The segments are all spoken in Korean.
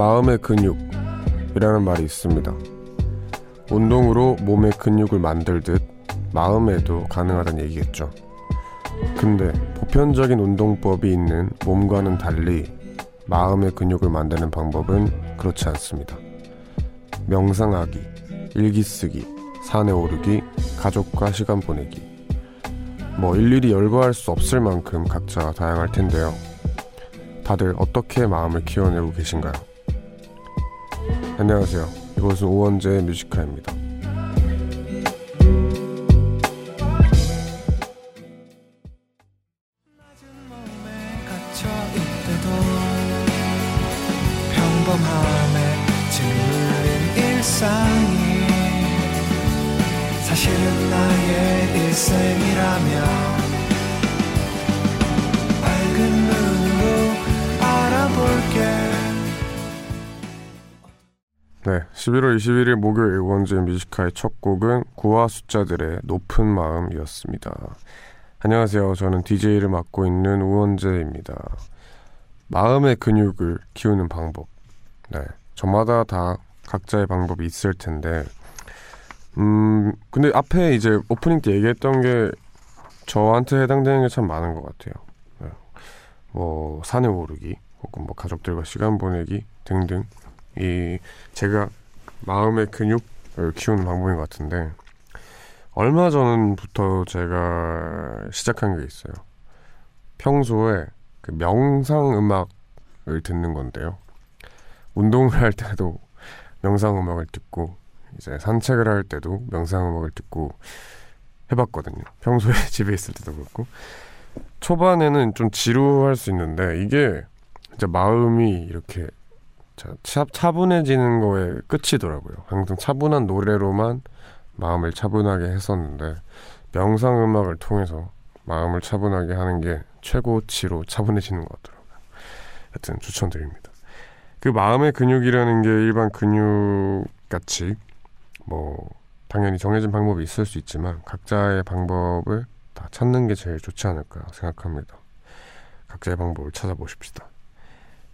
마음의 근육이라는 말이 있습니다. 운동으로 몸의 근육을 만들듯 마음에도 가능하다는 얘기겠죠. 근데 보편적인 운동법이 있는 몸과는 달리 마음의 근육을 만드는 방법은 그렇지 않습니다. 명상하기, 일기 쓰기, 산에 오르기, 가족과 시간 보내기. 뭐 일일이 열거할 수 없을 만큼 각자 다양할 텐데요. 다들 어떻게 마음을 키워내고 계신가요? 안녕하세요. 이곳은 오원재의 뮤지카입니다. 11월 21일 목요일 원재 뮤직하이의 첫 곡은 9와 숫자들의 높은 마음이었습니다. 안녕하세요. 저는 DJ를 맡고 있는 우원재입니다. 마음의 근육을 키우는 방법. 네, 저마다 다 각자의 방법이 있을 텐데, 음, 근데 앞에 이제 오프닝 때 얘기했던 게 저한테 해당되는 게 참 많은 것 같아요. 네. 뭐, 산에 오르기, 혹은 뭐 가족들과 시간 보내기 등등. 이 제가 마음의 근육을 키우는 방법인 것 같은데 얼마 전부터 제가 시작한 게 있어요. 평소에 그 명상 음악을 듣는 건데요. 운동을 할 때도 명상 음악을 듣고 이제 산책을 할 때도 명상 음악을 듣고 해봤거든요. 평소에 집에 있을 때도 그렇고 초반에는 좀 지루할 수 있는데 이게 진짜 마음이 이렇게 차, 차분해지는 거에 끝이더라고요. 항상 차분한 노래로만 마음을 차분하게 했었는데 명상 음악을 통해서 마음을 차분하게 하는 게 최고치로 차분해지는 것 같더라고요. 하여튼 추천드립니다. 그 마음의 근육이라는 게 일반 근육 같이 뭐 당연히 정해진 방법이 있을 수 있지만 각자의 방법을 다 찾는 게 제일 좋지 않을까 생각합니다. 각자의 방법을 찾아보십시다.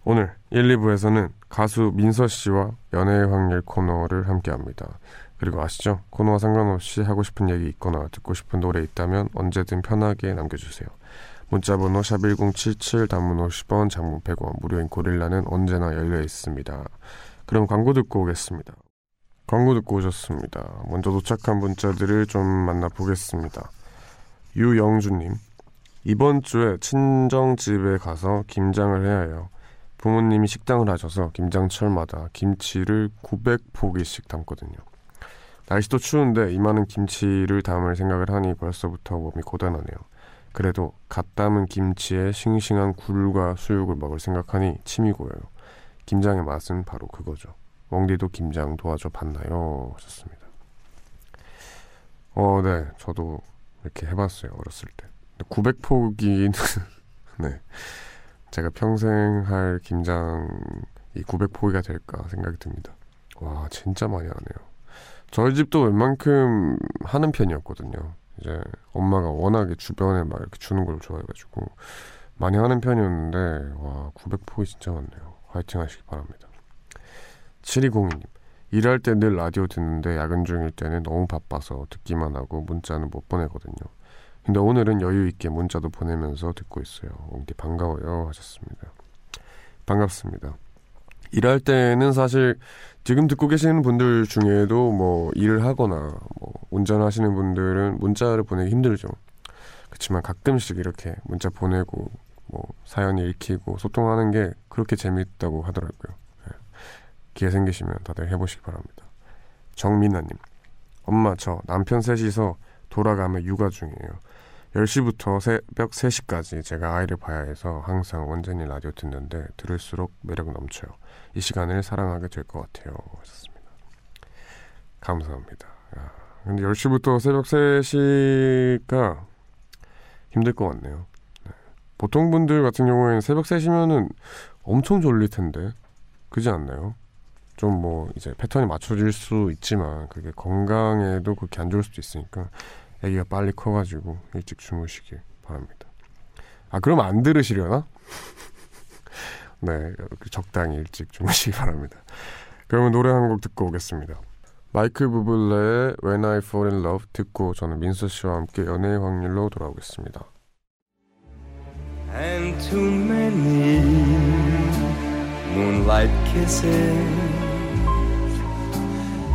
오늘 1, 2부에서는 가수 민서 씨와 연애의 확률 코너를 함께 합니다. 그리고 아시죠? 코너와 상관없이 하고 싶은 얘기 있거나 듣고 싶은 노래 있다면 언제든 편하게 남겨주세요. 문자번호 샵1077 단문 50원 장문 100원 무료인 고릴라는 언제나 열려 있습니다. 그럼 광고 듣고 오겠습니다. 광고 듣고 오셨습니다. 먼저 도착한 문자들을 좀 만나보겠습니다. 유영주님 이번 주에 친정집에 가서 김장을 해야 해요. 부모님이 식당을 하셔서 김장철마다 김치를 900포기씩 담거든요. 날씨도 추운데 이만한 김치를 담을 생각을 하니 벌써부터 몸이 고단하네요. 그래도 갓 담은 김치에 싱싱한 굴과 수육을 먹을 생각하니 침이 고여요. 김장의 맛은 바로 그거죠. 웡디도 김장 도와줘 봤나요? 하셨습니다. 어, 네. 저도 이렇게 해봤어요. 어렸을 때. 900포기는, 네. 제가 평생 할 김장이 900포기가 될까 생각이 듭니다. 와, 진짜 많이 하네요. 저희 집도 웬만큼 하는 편이었거든요. 이제 엄마가 워낙에 주변에 막 이렇게 주는 걸 좋아해가지고 많이 하는 편이었는데, 와, 900포기 진짜 많네요. 화이팅 하시기 바랍니다. 7202님. 일할 때 늘 라디오 듣는데 야근 중일 때는 너무 바빠서 듣기만 하고 문자는 못 보내거든요. 근데 오늘은 여유 있게 문자도 보내면서 듣고 있어요. 옹디 반가워요 하셨습니다. 반갑습니다. 일할 때는 사실 지금 듣고 계시는 분들 중에도 뭐 일을 하거나 뭐 운전하시는 분들은 문자를 보내기 힘들죠. 그렇지만 가끔씩 이렇게 문자 보내고 뭐 사연 읽히고 소통하는 게 그렇게 재밌다고 하더라고요. 네. 기회 생기시면 다들 해보시기 바랍니다. 정민아님, 엄마 저 남편 셋이서 돌아가며 육아 중이에요. 10시부터 새벽 3시까지 제가 아이를 봐야 해서 항상 원전이 라디오 듣는데 들을수록 매력 넘쳐요. 이 시간을 사랑하게 될 것 같아요. 하셨습니다. 감사합니다. 야, 근데 10시부터 새벽 3시가 힘들 것 같네요. 네. 보통 분들 같은 경우에는 새벽 3시면은 엄청 졸릴 텐데 그지 않나요? 좀 뭐 이제 패턴이 맞춰질 수 있지만 그게 건강에도 그렇게 안 좋을 수도 있으니까 아기가 빨리 커가지고 일찍 주무시길 바랍니다. 아 그럼 안 들으시려나? 네, 적당히 일찍 주무시기 바랍니다. 그러면 노래 한 곡 듣고 오겠습니다. 마이클 부블레의 When I Fall in Love 듣고 저는 민서 씨와 함께 연애의 확률로 돌아오겠습니다. and too many moonlight kisses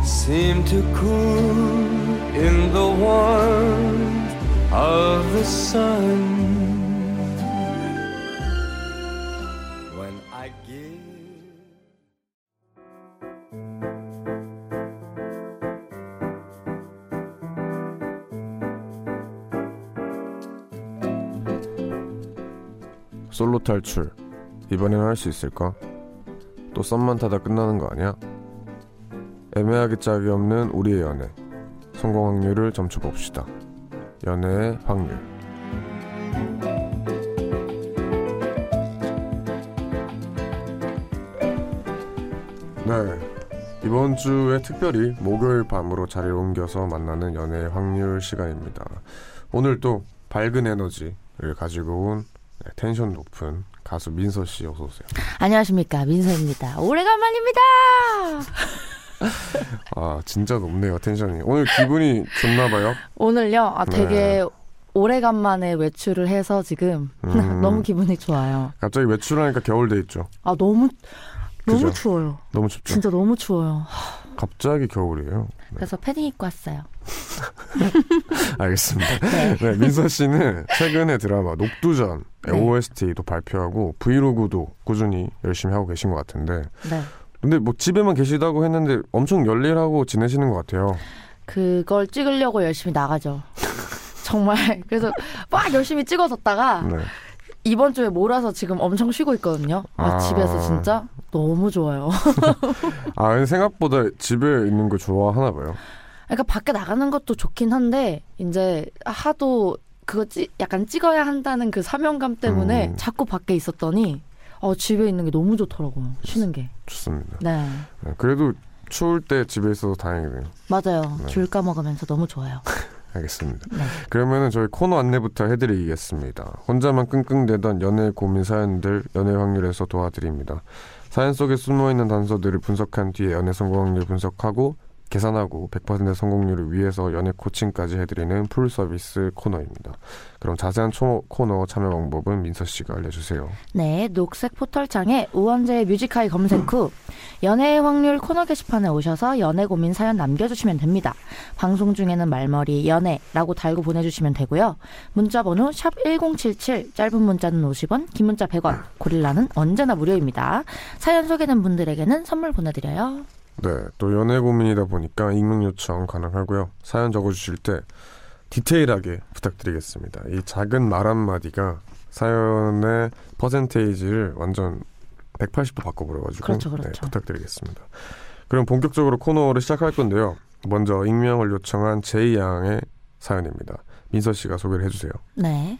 seem to cool in the warmth of the sun. 솔로 탈출 이번에는 할 수 있을까? 또 썸만 타다 끝나는 거 아니야? 애매하게 짝이 없는 우리의 연애 성공 확률을 점쳐 봅시다 연애의 확률 네 이번 주에 특별히 목요일 밤으로 자리를 옮겨서 만나는 연애의 확률 시간입니다 오늘 또 밝은 에너지를 가지고 온 네, 텐션 높은 가수 민서 씨 어서 오세요. 안녕하십니까 민서입니다. 오래간만입니다. 아 진짜 높네요 텐션이. 오늘 기분이 좋나 봐요. 오늘요, 아 네. 되게 오래간만에 외출을 해서 지금 음. 너무 기분이 좋아요. 갑자기 외출하니까 겨울 돼 있죠. 아 너무 너무 그죠? 추워요. 너무 춥죠. 진짜 너무 추워요. 갑자기 겨울이에요. 그래서 패딩 입고 왔어요. 알겠습니다. 네. 네, 민서 씨는 최근에 드라마 녹두전 네. OST도 발표하고 브이로그도 꾸준히 열심히 하고 계신 것 같은데 네. 근데 뭐 집에만 계시다고 했는데 엄청 열일하고 지내시는 것 같아요. 그걸 찍으려고 열심히 나가죠. 정말 그래서 막 열심히 찍어뒀다가 네. 이번 주에 몰아서 지금 엄청 쉬고 있거든요. 아, 아. 집에서 진짜 너무 좋아요. 아 생각보다 집에 있는 거 좋아하나 봐요. 그러니까 밖에 나가는 것도 좋긴 한데 이제 하도 그거 찌, 약간 찍어야 한다는 그 사명감 때문에 음. 자꾸 밖에 있었더니 어 집에 있는 게 너무 좋더라고요. 쉬는 게. 좋습니다. 네. 네, 그래도 추울 때 집에 있어서 다행이네요. 맞아요. 네. 귤 까먹으면서 너무 좋아요. 알겠습니다. 네. 그러면은 저희 코너 안내부터 해드리겠습니다. 혼자만 끙끙대던 연애 고민 사연들 연애 확률에서 도와드립니다. 사연 속에 숨어 있는 단서들을 분석한 뒤에 연애 성공 확률 분석하고 계산하고 100% 성공률을 위해서 연애 코칭까지 해드리는 full 서비스 코너입니다. 그럼 자세한 초, 코너 참여 방법은 민서 씨가 알려주세요. 네, 녹색 포털창에 우원재의 뮤직하이 검색 후 연애의 확률 코너 게시판에 오셔서 연애 고민 사연 남겨주시면 됩니다. 방송 중에는 말머리 연애라고 달고 보내주시면 되고요. 문자 번호 샵 #1077 짧은 문자는 50원, 긴 문자 100원. 고릴라는 언제나 무료입니다. 사연 소개된 분들에게는 선물 보내드려요. 네, 또 연애 고민이다 보니까 익명 요청 가능하고요. 사연 적어주실 때 디테일하게 부탁드리겠습니다. 이 작은 말 한마디가 사연의 퍼센테이지를 완전 180도 바꿔버려가지고 그렇죠, 네, 그렇죠. 부탁드리겠습니다. 그럼 본격적으로 코너를 시작할 건데요. 먼저 익명을 요청한 제이 양의 사연입니다. 민서 씨가 소개를 해주세요. 네.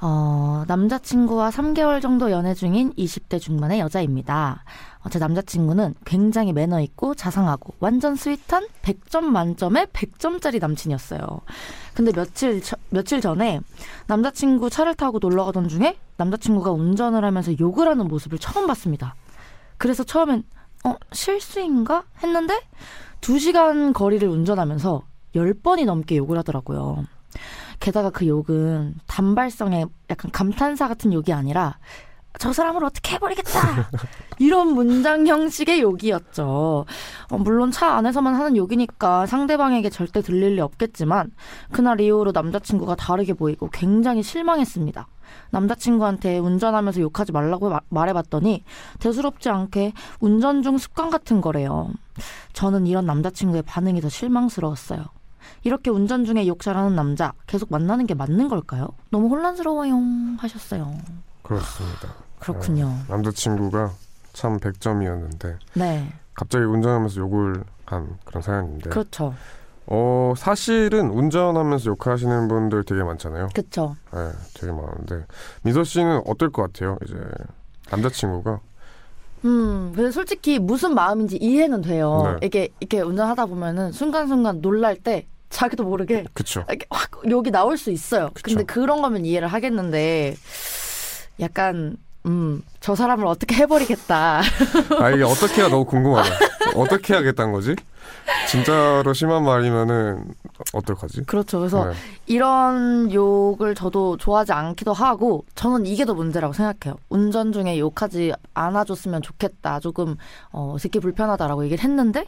어, 남자친구와 3개월 정도 연애 중인 20대 중반의 여자입니다. 어, 제 남자친구는 굉장히 매너 있고 자상하고 완전 스윗한 100점 만점의 100점짜리 남친이었어요. 근데 며칠, 저- 며칠 전에 남자친구 차를 타고 놀러 가던 중에 남자친구가 운전을 하면서 욕을 하는 모습을 처음 봤습니다. 그래서 처음엔 어, 실수인가? 했는데 2시간 거리를 운전하면서 10번이 넘게 욕을 하더라고요. 게다가 그 욕은 단발성의 약간 감탄사 같은 욕이 아니라 저 사람을 어떻게 해버리겠다 이런 문장 형식의 욕이었죠. 어, 물론 차 안에서만 하는 욕이니까 상대방에게 절대 들릴 리 없겠지만 그날 이후로 남자친구가 다르게 보이고 굉장히 실망했습니다. 남자친구한테 운전하면서 욕하지 말라고 마- 말해봤더니 대수롭지 않게 운전 중 습관 같은 거래요. 저는 이런 남자친구의 반응이 더 실망스러웠어요. 이렇게 운전 중에 욕 잘하는 남자 계속 만나는 게 맞는 걸까요? 너무 혼란스러워요 하셨어요. 그렇습니다. 그렇군요. 남자친구가 참 100점이었는데 네, 갑자기 운전하면서 욕을 한 그런 사연인데 그렇죠. 어 사실은 운전하면서 욕하시는 분들 되게 많잖아요. 그렇죠. 네, 되게 많은데 민서 씨는 어떨 것 같아요? 이제 남자친구가 음, 근데 솔직히 무슨 마음인지 이해는 돼요. 네. 이게 이렇게 운전하다 보면은 순간순간 놀랄 때 자기도 모르게 그쵸? 이렇게 확 욕이 나올 수 있어요. 그쵸. 근데 그런 거면 이해를 하겠는데 약간 음, 저 사람을 어떻게 해버리겠다. 아 이게 어떻게 해야 너무 궁금하다. 어떻게 하겠다는 거지? 진짜로 심한 말이면은 어떡하지? 그렇죠. 그래서 네. 이런 욕을 저도 좋아하지 않기도 하고 저는 이게 더 문제라고 생각해요. 운전 중에 욕하지 않아줬으면 좋겠다. 조금 어 새끼 불편하다라고 얘기를 했는데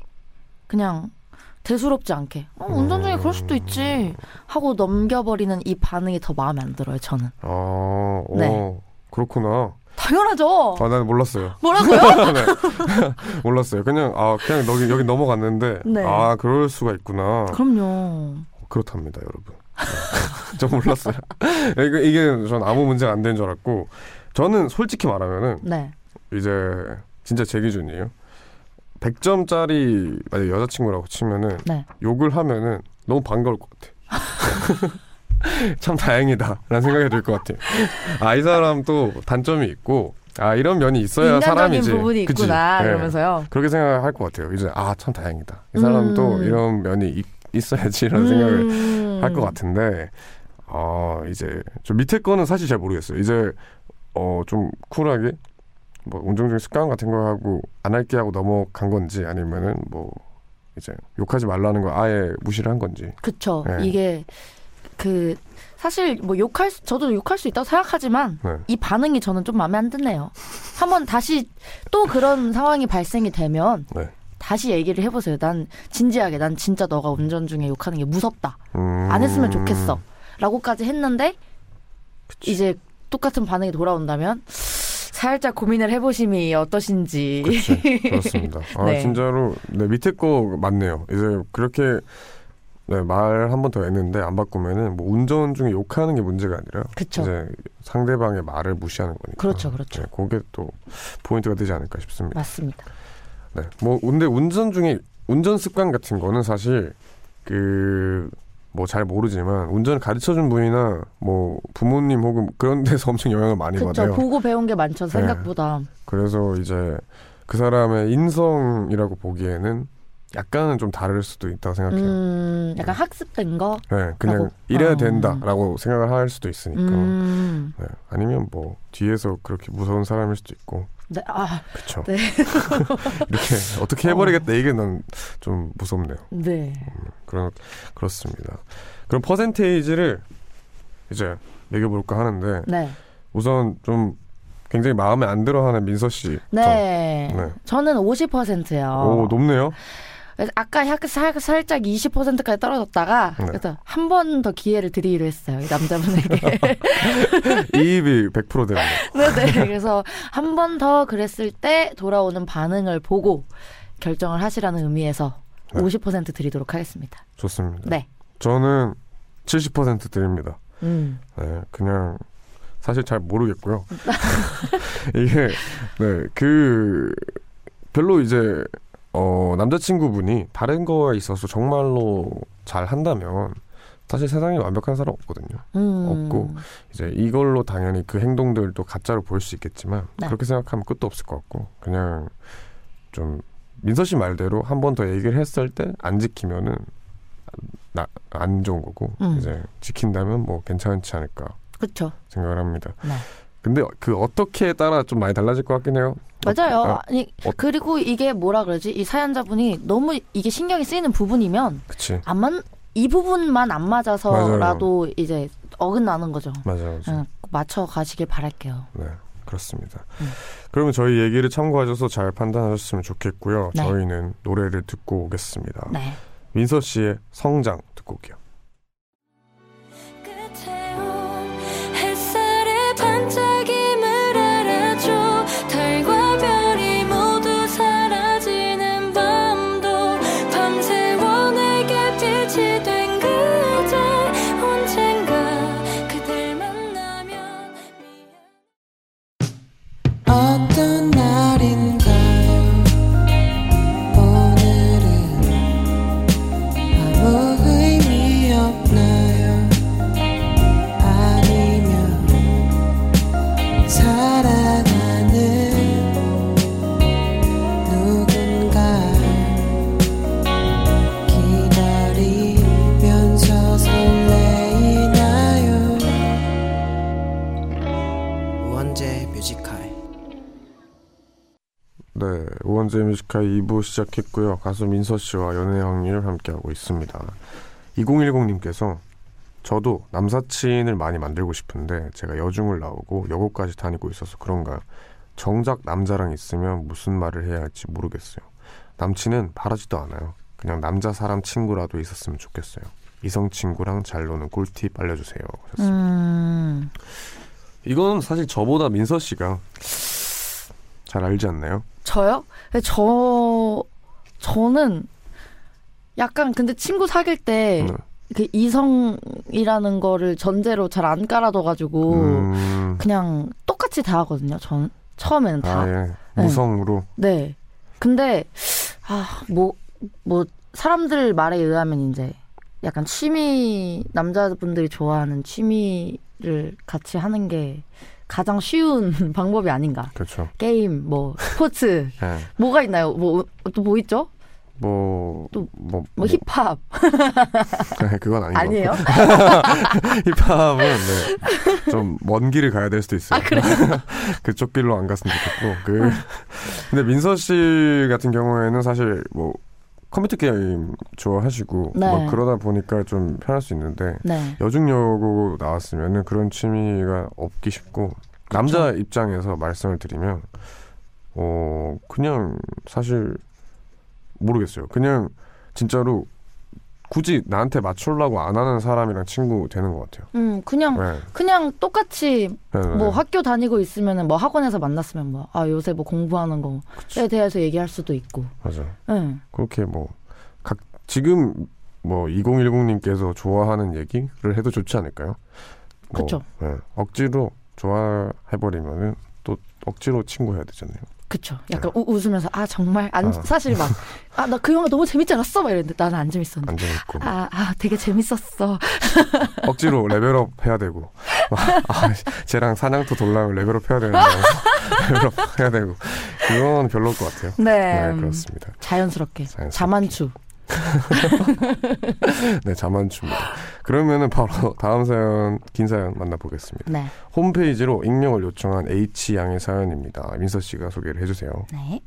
그냥 대수롭지 않게 어, 운전 중에 그럴 수도 있지 하고 넘겨버리는 이 반응이 더 마음에 안 들어요. 저는 아, 어, 네. 그렇구나. 당연하죠. 아, 나는 몰랐어요. 뭐라고요? 네. 몰랐어요. 그냥 아 그냥 여기 여기 넘어갔는데 네. 아 그럴 수가 있구나. 그럼요. 그렇답니다, 여러분. 네. 저 몰랐어요. 이게 이게 전 아무 문제가 안 되는 줄 알았고 저는 솔직히 말하면은 네. 이제 진짜 제 기준이에요. 100점짜리 만약 여자친구라고 치면은 네. 욕을 하면은 너무 반가울 것 같아. 참 다행이다 라는 생각이 들 것 같아요. 아, 이 사람도 단점이 있고, 아, 이런 면이 있어야 사람이지. 부분이 그치? 있구나 네. 이러면서요. 그렇게 생각할 것 같아요. 이제, 아, 참 다행이다. 이 사람도 음. 이런 면이 있, 있어야지라는 생각을 음. 할것 같은데, 아, 이제, 저 밑에 거는 사실 잘 모르겠어요. 이제, 어, 좀 쿨하게, 뭐, 운전 중 습관 같은 거 하고, 안 할게 하고 넘어간 건지, 아니면은, 뭐, 이제, 욕하지 말라는 거 아예 무시를 한 건지. 그쵸. 네. 이게 그 사실 뭐 욕할 수, 저도 욕할 수 있다고 생각하지만 네. 이 반응이 저는 좀 마음에 안 드네요. 한번 다시 또 그런 상황이 발생이 되면 네. 다시 얘기를 해보세요. 난 진지하게 난 진짜 너가 운전 중에 욕하는 게 무섭다. 음. 안 했으면 좋겠어. 라고까지 했는데 그치. 이제 똑같은 반응이 돌아온다면 살짝 고민을 해보심이 어떠신지. 그치. 그렇습니다. 아, 네. 진짜로, 네, 밑에 거 맞네요. 이제 그렇게, 네, 말 한 번 더 했는데 안 바꾸면은 뭐 운전 중에 욕하는 게 문제가 아니라 그쵸. 이제 상대방의 말을 무시하는 거니까. 그렇죠, 그렇죠. 네, 그게 또 포인트가 되지 않을까 싶습니다. 맞습니다. 네. 뭐 근데 운전 중에 운전 습관 같은 거는 사실 그 뭐 잘 모르지만 운전을 가르쳐 준 분이나 뭐 부모님 혹은 그런 데서 엄청 영향을 많이 그쵸. 받아요. 보고 배운 게 많죠. 네. 생각보다. 그래서 이제 그 사람의 인성이라고 보기에는 약간은 좀 다를 수도 있다고 생각해요. 음, 약간 학습된 거? 네, 그냥 라고. 이래야 어. 된다라고 생각을 할 수도 있으니까. 음, 네, 아니면 뭐 뒤에서 그렇게 무서운 사람일 수도 있고. 네, 아, 그쵸. 네. 이렇게 어떻게 해버리겠다 이게 난 좀 무섭네요. 네. 그런 그렇습니다. 그럼 퍼센테이지를 이제 매겨볼까 하는데 네. 우선 좀 굉장히 마음에 안 들어하는 민서 씨. 네. 네. 저는 50%예요. 오 높네요. 아까 약 살, 살짝 20%까지 떨어졌다가 네. 그래서 한 번 더 기회를 드리기로 했어요. 이 남자분에게. 이입이 100% 되는 거. 네 네. 그래서 한 번 더 그랬을 때 돌아오는 반응을 보고 결정을 하시라는 의미에서 네. 50% 드리도록 하겠습니다. 좋습니다. 네. 저는 70% 드립니다. 음. 네, 그냥 사실 잘 모르겠고요. 이게 네, 그 별로 이제 어 남자친구분이 다른 거에 있어서 정말로 잘 한다면 사실 세상에 완벽한 사람 없거든요. 음. 없고 이제 이걸로 당연히 그 행동들도 가짜로 보일 수 있겠지만 네. 그렇게 생각하면 끝도 없을 것 같고 그냥 좀 민서 씨 말대로 한 번 더 얘기를 했을 때 안 지키면은 나 안 좋은 거고 음. 이제 지킨다면 뭐 괜찮지 않을까 그렇죠. 생각을 합니다. 네. 근데 그 어떻게에 따라 좀 많이 달라질 것 같긴 해요. 맞아요. 어, 아니 어. 그리고 이게 뭐라 그러지? 이 사연자분이 너무 이게 신경이 쓰이는 부분이면 그치. 안만 이 부분만 안 맞아서라도 이제 어긋나는 거죠. 맞아요. 맞아요. 응, 맞춰 가시길 바랄게요. 네, 그렇습니다. 음. 그러면 저희 얘기를 참고하셔서 잘 판단하셨으면 좋겠고요. 네. 저희는 노래를 듣고 오겠습니다. 네. 민서 씨의 성장 듣고 올게요. 우원재 뮤지컬 2부 시작했고요. 가수 민서 씨와 연애 확률 함께하고 있습니다. 2010님께서 저도 남사친을 많이 만들고 싶은데 제가 여중을 나오고 여고까지 다니고 있어서 그런가요? 정작 남자랑 있으면 무슨 말을 해야 할지 모르겠어요. 남친은 바라지도 않아요. 그냥 남자 사람 친구라도 있었으면 좋겠어요. 이성 친구랑 잘 노는 꿀팁 알려주세요. 음, 이건 사실 저보다 민서 씨가 잘 알지 않나요? 저요? 근데 저 저는 약간 근데 친구 사귈 때 네. 그 이성이라는 거를 전제로 잘 안 깔아둬가지고 음, 그냥 똑같이 다 하거든요. 전 처음에는 다. 아, 예. 무성으로. 네. 근데 아, 뭐, 뭐 사람들 말에 의하면 이제 약간 취미 남자분들이 좋아하는 취미를 같이 하는 게 가장 쉬운 방법이 아닌가. 그렇죠. 게임, 뭐 스포츠, 예. 뭐가 있나요? 뭐또뭐 있죠? 뭐, 또 뭐, 뭐 힙합 그건 아닌 것 아니에요? 힙합은 네, 좀먼 길을 가야 될 수도 있어요. 아 그래요? 그쪽 길로 안 갔으면 좋겠고. 그 근데 민서 씨 같은 경우에는 사실 뭐 컴퓨터 게임 좋아하시고 네. 뭐 그러다 보니까 좀 편할 수 있는데 네. 여중여고 나왔으면은 그런 취미가 없기 쉽고 남자 입장에서 말씀을 드리면 어 그냥 사실 모르겠어요. 그냥 진짜로 굳이 나한테 맞추려고 안 하는 사람이랑 친구 되는 것 같아요. 음 그냥 네. 그냥 똑같이 네, 네. 뭐 학교 다니고 있으면은 뭐 학원에서 만났으면 뭐 아 요새 뭐 공부하는 거에 대해서 얘기할 수도 있고. 맞아. 네. 그렇게 뭐 각 지금 뭐 2010님께서 좋아하는 얘기를 해도 좋지 않을까요? 뭐. 네. 억지로 좋아해버리면은 또 억지로 친구 해야 되잖아요. 그쵸. 약간 우- 웃으면서 아 정말 안 아. 사실 막 아 나 그 영화 너무 재밌지 않았어? 막 이랬는데 나는 안 재밌었는데. 안 재밌고 아, 아 되게 재밌었어. 억지로 레벨업 해야 되고 아, 쟤랑 사냥터 돌라면 레벨업 해야 되는데 레벨업 해야 되고 그건 별로일 것 같아요. 네. 네 그렇습니다. 자연스럽게. 자연스럽게. 자만추. 네 자만추입니다. 그러면은 바로 다음 사연 긴 사연 만나보겠습니다. 네. 홈페이지로 익명을 요청한 H 양의 사연입니다. 민서 씨가 소개를 해주세요. 네.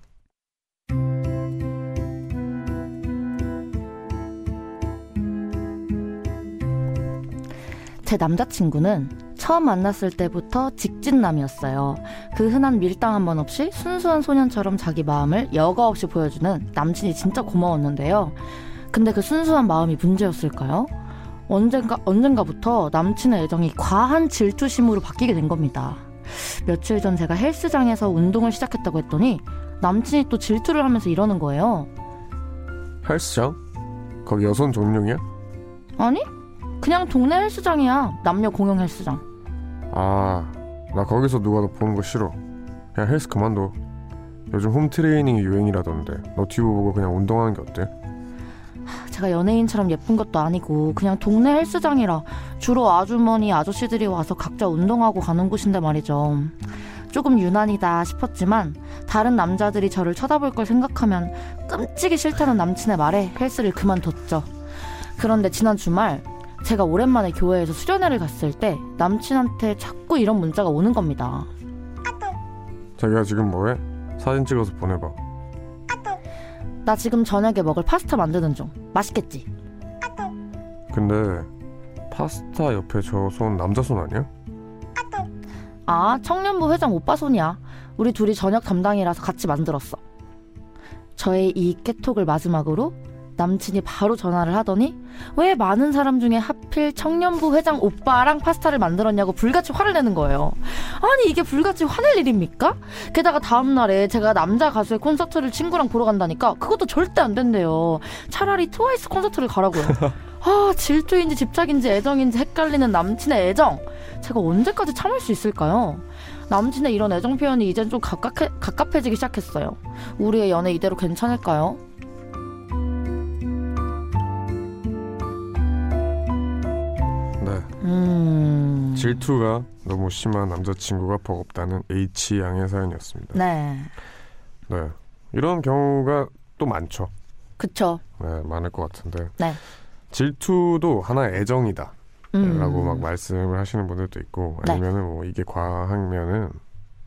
제 남자친구는 처음 만났을 때부터 직진남이었어요. 그 흔한 밀당 한 번 없이 순수한 소년처럼 자기 마음을 여과 없이 보여주는 남친이 진짜 고마웠는데요. 근데 그 순수한 마음이 문제였을까요? 언젠가, 언젠가부터 남친의 애정이 과한 질투심으로 바뀌게 된 겁니다. 며칠 전 제가 헬스장에서 운동을 시작했다고 했더니 남친이 또 질투를 하면서 이러는 거예요. 헬스장? 거기 여성 전용이야? 아니? 그냥 동네 헬스장이야. 남녀 공용 헬스장. 아, 나 거기서 누가 너 보는 거 싫어. 그냥 헬스 그만둬. 요즘 홈트레이닝이 유행이라던데 너 튜브 보고 그냥 운동하는 게 어때? 제가 연예인처럼 예쁜 것도 아니고 그냥 동네 헬스장이라 주로 아주머니 아저씨들이 와서 각자 운동하고 가는 곳인데 말이죠. 조금 유난이다 싶었지만 다른 남자들이 저를 쳐다볼 걸 생각하면 끔찍이 싫다는 남친의 말에 헬스를 그만뒀죠. 그런데 지난 주말 제가 오랜만에 교회에서 수련회를 갔을 때 남친한테 자꾸 이런 문자가 오는 겁니다. 자기가 지금 뭐해? 사진 찍어서 보내봐. 나 지금 저녁에 먹을 파스타 만드는 중. 맛있겠지? 근데 파스타 옆에 저 손 남자 손 아니야? 아, 청년부 회장 오빠 손이야. 우리 둘이 저녁 담당이라서 같이 만들었어. 저의 이 깨톡을 마지막으로 남친이 바로 전화를 하더니 왜 많은 사람 중에 하필 청년부 회장 오빠랑 파스타를 만들었냐고 불같이 화를 내는 거예요. 아니 이게 불같이 화낼 일입니까? 게다가 다음 날에 제가 남자 가수의 콘서트를 친구랑 보러 간다니까 그것도 절대 안 된대요. 차라리 트와이스 콘서트를 가라고요. 아 질투인지 집착인지 애정인지 헷갈리는 남친의 애정. 제가 언제까지 참을 수 있을까요? 남친의 이런 애정 표현이 이젠 좀 갑갑해, 갑갑해지기 시작했어요. 우리의 연애 이대로 괜찮을까요? 음. 질투가 너무 심한 남자친구가 버겁다는 H 양의 사연이었습니다. 네. 네. 이런 경우가 또 많죠. 그쵸. 네, 많을 것 같은데. 네. 질투도 하나의 애정이다. 음. 라고 막 말씀을 하시는 분들도 있고 네. 아니면은 뭐 이게 과하면은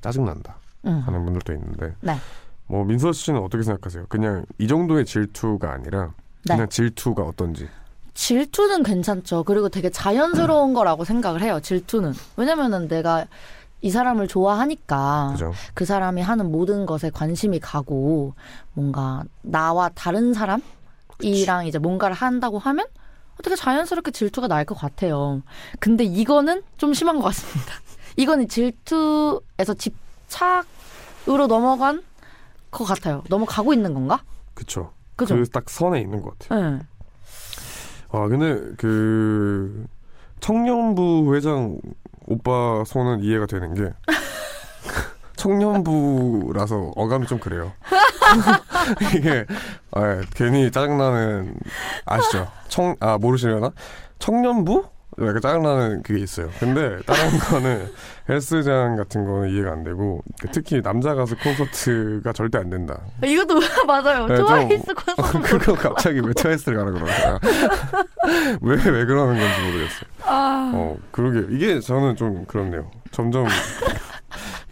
짜증난다 음. 하는 분들도 있는데 네. 뭐 민서 씨는 어떻게 생각하세요? 그냥 이 정도의 질투가 아니라 네. 그냥 질투가 어떤지. 질투는 괜찮죠. 그리고 되게 자연스러운 거라고 생각을 해요. 질투는. 왜냐면은 내가 이 사람을 좋아하니까 그죠? 그 사람이 하는 모든 것에 관심이 가고 뭔가 나와 다른 사람이랑 이제 뭔가를 한다고 하면 어떻게 자연스럽게 질투가 날 것 같아요. 근데 이거는 좀 심한 것 같습니다. 이거는 질투에서 집착으로 넘어간 것 같아요. 넘어가고 있는 건가? 그쵸. 그죠? 그딱 선에 있는 것 같아요. 네. 아 근데 그 청년부 회장 오빠 손은 이해가 되는 게 청년부라서 어감이 좀 그래요. 이게 아, 괜히 짜증나는 아시죠? 청 아 모르시려나? 청년부? 약간 짜증나는 그게 있어요. 근데 다른 거는 헬스장 같은 거는 이해가 안 되고 특히 남자 가수 콘서트가 절대 안 된다. 이것도 맞아요. 네, 좀- 트와이스 콘서트. 그거 갑자기 왜 트와이스를 가라 그러나? 왜, 왜 그러는 건지 모르겠어요. 아, 어, 그러게. 이게 저는 좀 그렇네요. 점점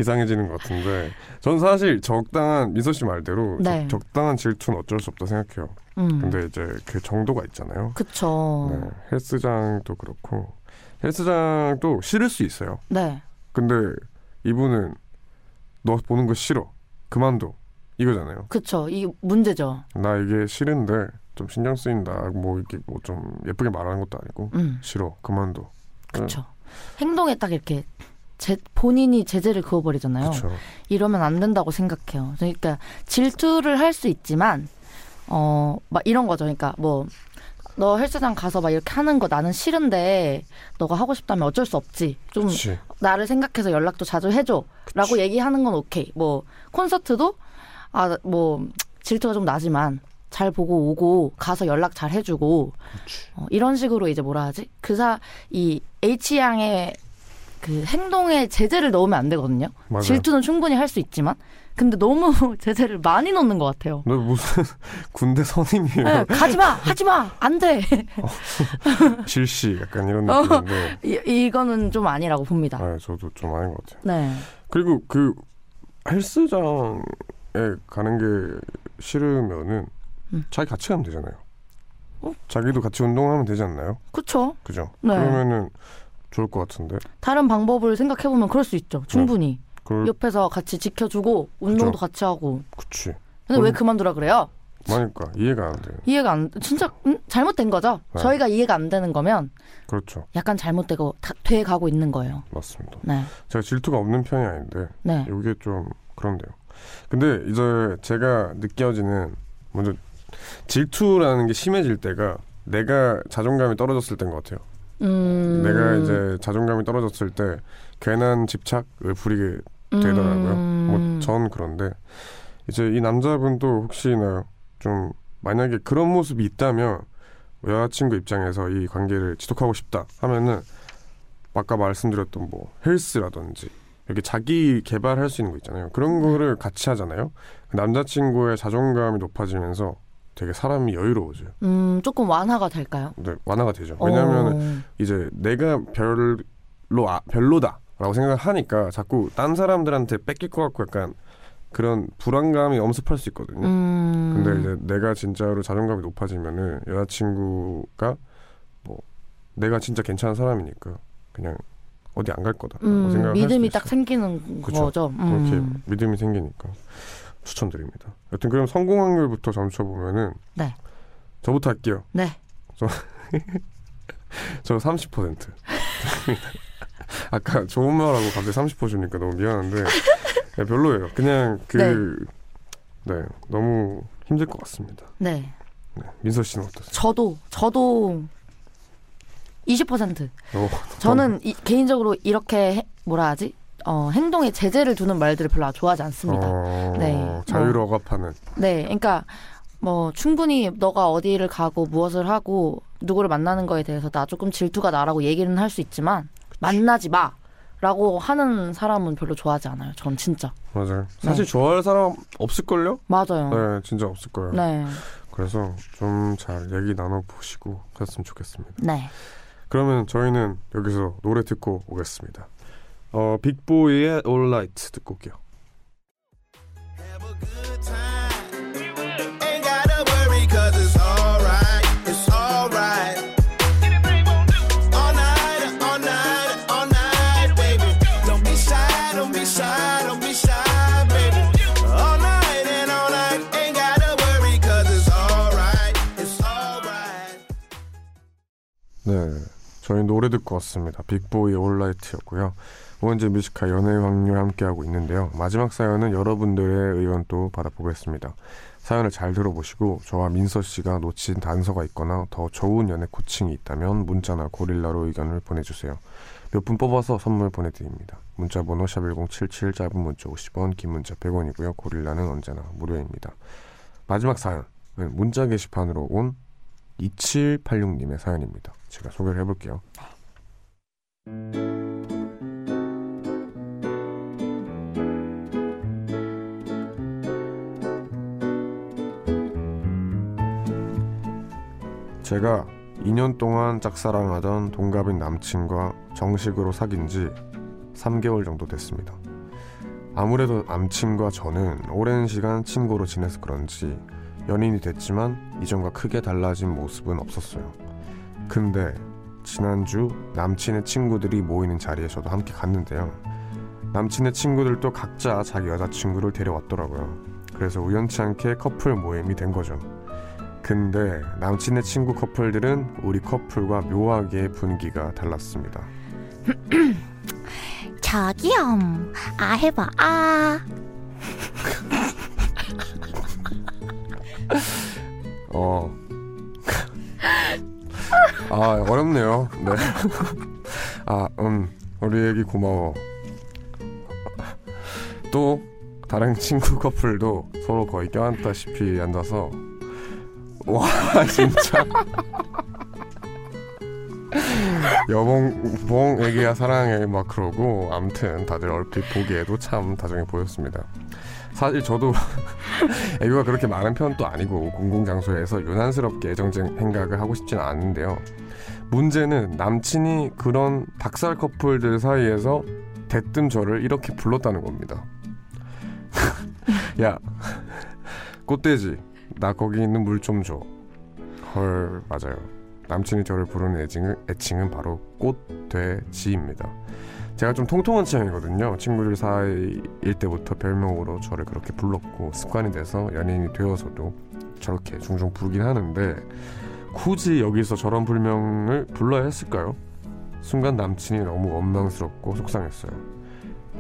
이상해지는 것 같은데. 전 사실 적당한, 미소 씨 말대로 네. 적, 당한 질투는 어쩔 수 없다 생각해요. 음. 근데 이제 그 정도가 있잖아요. 그쵸. 네, 헬스장도 그렇고. 헬스장도 싫을 수 있어요. 네. 근데 이분은 너 보는 거 싫어. 그만둬. 이거잖아요. 그쵸. 이 문제죠. 나 이게 싫은데 좀 신경 쓰인다. 뭐 이렇게 뭐 좀 예쁘게 말하는 것도 아니고 음. 싫어. 그만둬. 그쵸. 행동에 딱 이렇게 제, 본인이 제재를 그어버리잖아요. 그렇죠. 이러면 안 된다고 생각해요. 그러니까 질투를 할 수 있지만, 어, 막 이런 거죠. 그러니까 뭐, 너 헬스장 가서 막 이렇게 하는 거 나는 싫은데, 너가 하고 싶다면 어쩔 수 없지. 좀 그렇지. 나를 생각해서 연락도 자주 해줘. 라고 얘기하는 건 오케이. 뭐, 콘서트도, 아, 뭐, 질투가 좀 나지만, 잘 보고 오고, 가서 연락 잘 해주고, 어, 이런 식으로 이제 뭐라 하지? 그 사, 이 H양의 그 행동에 제재를 넣으면 안 되거든요. 맞아요. 질투는 충분히 할 수 있지만, 근데 너무 제재를 많이 넣는 것 같아요. 너 무슨 군대 선임이에요? 네, 가지 마! 하지 마! 안 돼! 실시 약간 이런 어. 느낌인데. 이, 이거는 좀 아니라고 봅니다. 아, 저도 좀 아닌 것 같아요. 네. 그리고 그 헬스장에 가는 게 싫으면은 음. 자기 같이 가면 되잖아요. 어? 자기도 같이 운동하면 되지 않나요? 그쵸. 그죠? 네. 그러면은 좋을 것 같은데. 다른 방법을 생각해 보면 그럴 수 있죠. 충분히. 그걸 옆에서 같이 지켜주고, 운동도 그쵸. 같이 하고. 그치. 근데 왜 음. 그만두라 그래요? 그러니까 이해가 안 돼요. 이해가 안, 진짜, 음, 잘못된 거죠? 네. 저희가 이해가 안 되는 거면 그렇죠. 약간 잘못되고, 다, 돼 가고 있는 거예요. 맞습니다. 네. 제가 질투가 없는 편이 아닌데 네. 이게 좀 그런데요. 근데 이제 제가 느껴지는 먼저 질투라는 게 심해질 때가 내가 자존감이 떨어졌을 때인 것 같아요. 음. 내가 이제 자존감이 떨어졌을 때 괜한 집착을 부리게 되더라고요. 음. 뭐전 그런데 이제 이 남자분도 혹시나 좀 만약에 그런 모습이 있다면 여자친구 입장에서 이 관계를 지속하고 싶다 하면은 아까 말씀드렸던 뭐 헬스라든지 이렇게 자기 개발할 수 있는 거 있잖아요. 그런 네. 거를 같이 하잖아요. 그 남자친구의 자존감이 높아지면서 되게 사람이 여유로워져요. 음, 조금 완화가 될까요? 네, 완화가 되죠. 왜냐하면 어. 이제 내가 별로 아, 별로다 라고 생각을 하니까 자꾸 딴 사람들한테 뺏길 것 같고 약간 그런 불안감이 엄습할 수 있거든요. 음. 근데 이제 내가 진짜로 자존감이 높아지면은 여자친구가 뭐 내가 진짜 괜찮은 사람이니까 그냥 어디 안 갈 거다라고 음, 생각할 믿음이 수딱 있어요. 생기는 그쵸. 거죠. 그렇게 음. 믿음이 생기니까 추천드립니다. 여튼 그럼 성공 확률부터 점쳐 보면은 네. 저부터 할게요. 네. 저 30%. 아까 좋은 말하고 갑자기 30% 주니까 너무 미안한데 네, 별로예요. 그냥 그 네. 너무 힘들 것 같습니다. 네. 네, 민서 씨는 어떠세요? 저도 저도 20%. 어, 저는 이- 개인적으로 이렇게 해- 뭐라 하지? 어, 행동에 제재를 두는 말들을 별로 좋아하지 않습니다. 어, 네. 자유를 억압하는 네, 그러니까 뭐 충분히 너가 어디를 가고 무엇을 하고 누구를 만나는 거에 대해서 나 조금 질투가 나라고 얘기는 할 수 있지만 만나지 마 라고 하는 사람은 별로 좋아하지 않아요. 전 진짜 맞아요. 사실 네. 좋아할 사람 없을걸요? 맞아요. 네, 진짜 없을 거예요. 네, 그래서 좀 잘 얘기 나눠 보시고 하셨으면 좋겠습니다. 네. 그러면 저희는 여기서 노래 듣고 오겠습니다. 어, 빅보이의 All Right 듣고 올게요. 저희 노래 듣고 왔습니다. 빅보이 올라이트였고요. 오은재 뮤지카 연애 확률 함께하고 있는데요. 마지막 사연은 여러분들의 의견 또 받아보겠습니다. 사연을 잘 들어보시고 저와 민서 씨가 놓친 단서가 있거나 더 좋은 연애 코칭이 있다면 문자나 고릴라로 의견을 보내주세요. 몇 분 뽑아서 선물 보내드립니다. 문자 번호 샵1077 짧은 문자 50원 긴 문자 100원이고요. 고릴라는 언제나 무료입니다. 마지막 사연은 문자 게시판으로 온 2786님의 사연입니다. 제가 소개를 해볼게요. 제가 2년 동안 짝사랑하던 동갑인 남친과 정식으로 사귄 지 3개월 정도 됐습니다. 아무래도 남친과 저는 오랜 시간 친구로 지내서 그런지 연인이 됐지만 이전과 크게 달라진 모습은 없었어요. 근데 지난주 남친의 친구들이 모이는 자리에 저도 함께 갔는데요. 남친의 친구들도 각자 자기 여자친구를 데려왔더라고요. 그래서 우연치 않게 커플 모임이 된 거죠. 근데 남친의 친구 커플들은 우리 커플과 묘하게 분위기가 달랐습니다. 저기요. 아 해봐. 아. 어. 아, 어렵네요. 네. 아, 음, 우리 애기 고마워. 또, 다른 친구 커플도 서로 거의 껴안다시피 앉아서, 와, 진짜. 여봉, 봉, 애기야 사랑해, 막 그러고, 암튼 다들 얼핏 보기에도 참 다정해 보였습니다. 사실 저도 애교가 그렇게 많은 편도 아니고 공공장소에서 유난스럽게 애정쟁 행각을 하고 싶지는 않은데요. 문제는 남친이 그런 닭살 커플들 사이에서 대뜸 저를 이렇게 불렀다는 겁니다. 야, 꽃돼지, 나 거기 있는 물 좀 줘. 헐, 맞아요. 남친이 저를 부르는 애칭은, 애칭은 바로 꽃돼지입니다. 제가 좀 통통한 취향이거든요. 친구들 사이일 때부터 별명으로 저를 그렇게 불렀고 습관이 돼서 연예인이 되어서도 저렇게 종종 부르긴 하는데 굳이 여기서 저런 불명을 불러야 했을까요? 순간 남친이 너무 원망스럽고 속상했어요.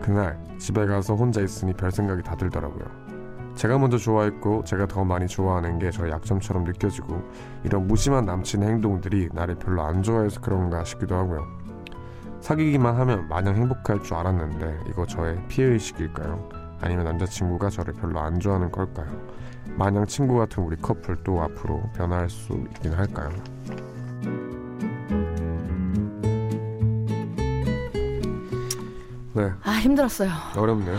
그날 집에 가서 혼자 있으니 별 생각이 다 들더라고요. 제가 먼저 좋아했고 제가 더 많이 좋아하는 게 저의 약점처럼 느껴지고 이런 무심한 남친의 행동들이 나를 별로 안 좋아해서 그런가 싶기도 하고요. 사귀기만 하면 마냥 행복할 줄 알았는데 이거 저의 피해의식일까요? 아니면 남자친구가 저를 별로 안 좋아하는 걸까요? 마냥 친구 같은 우리 커플도 앞으로 변화할 수 있긴 할까요? 네, 아 힘들었어요. 어렵네요.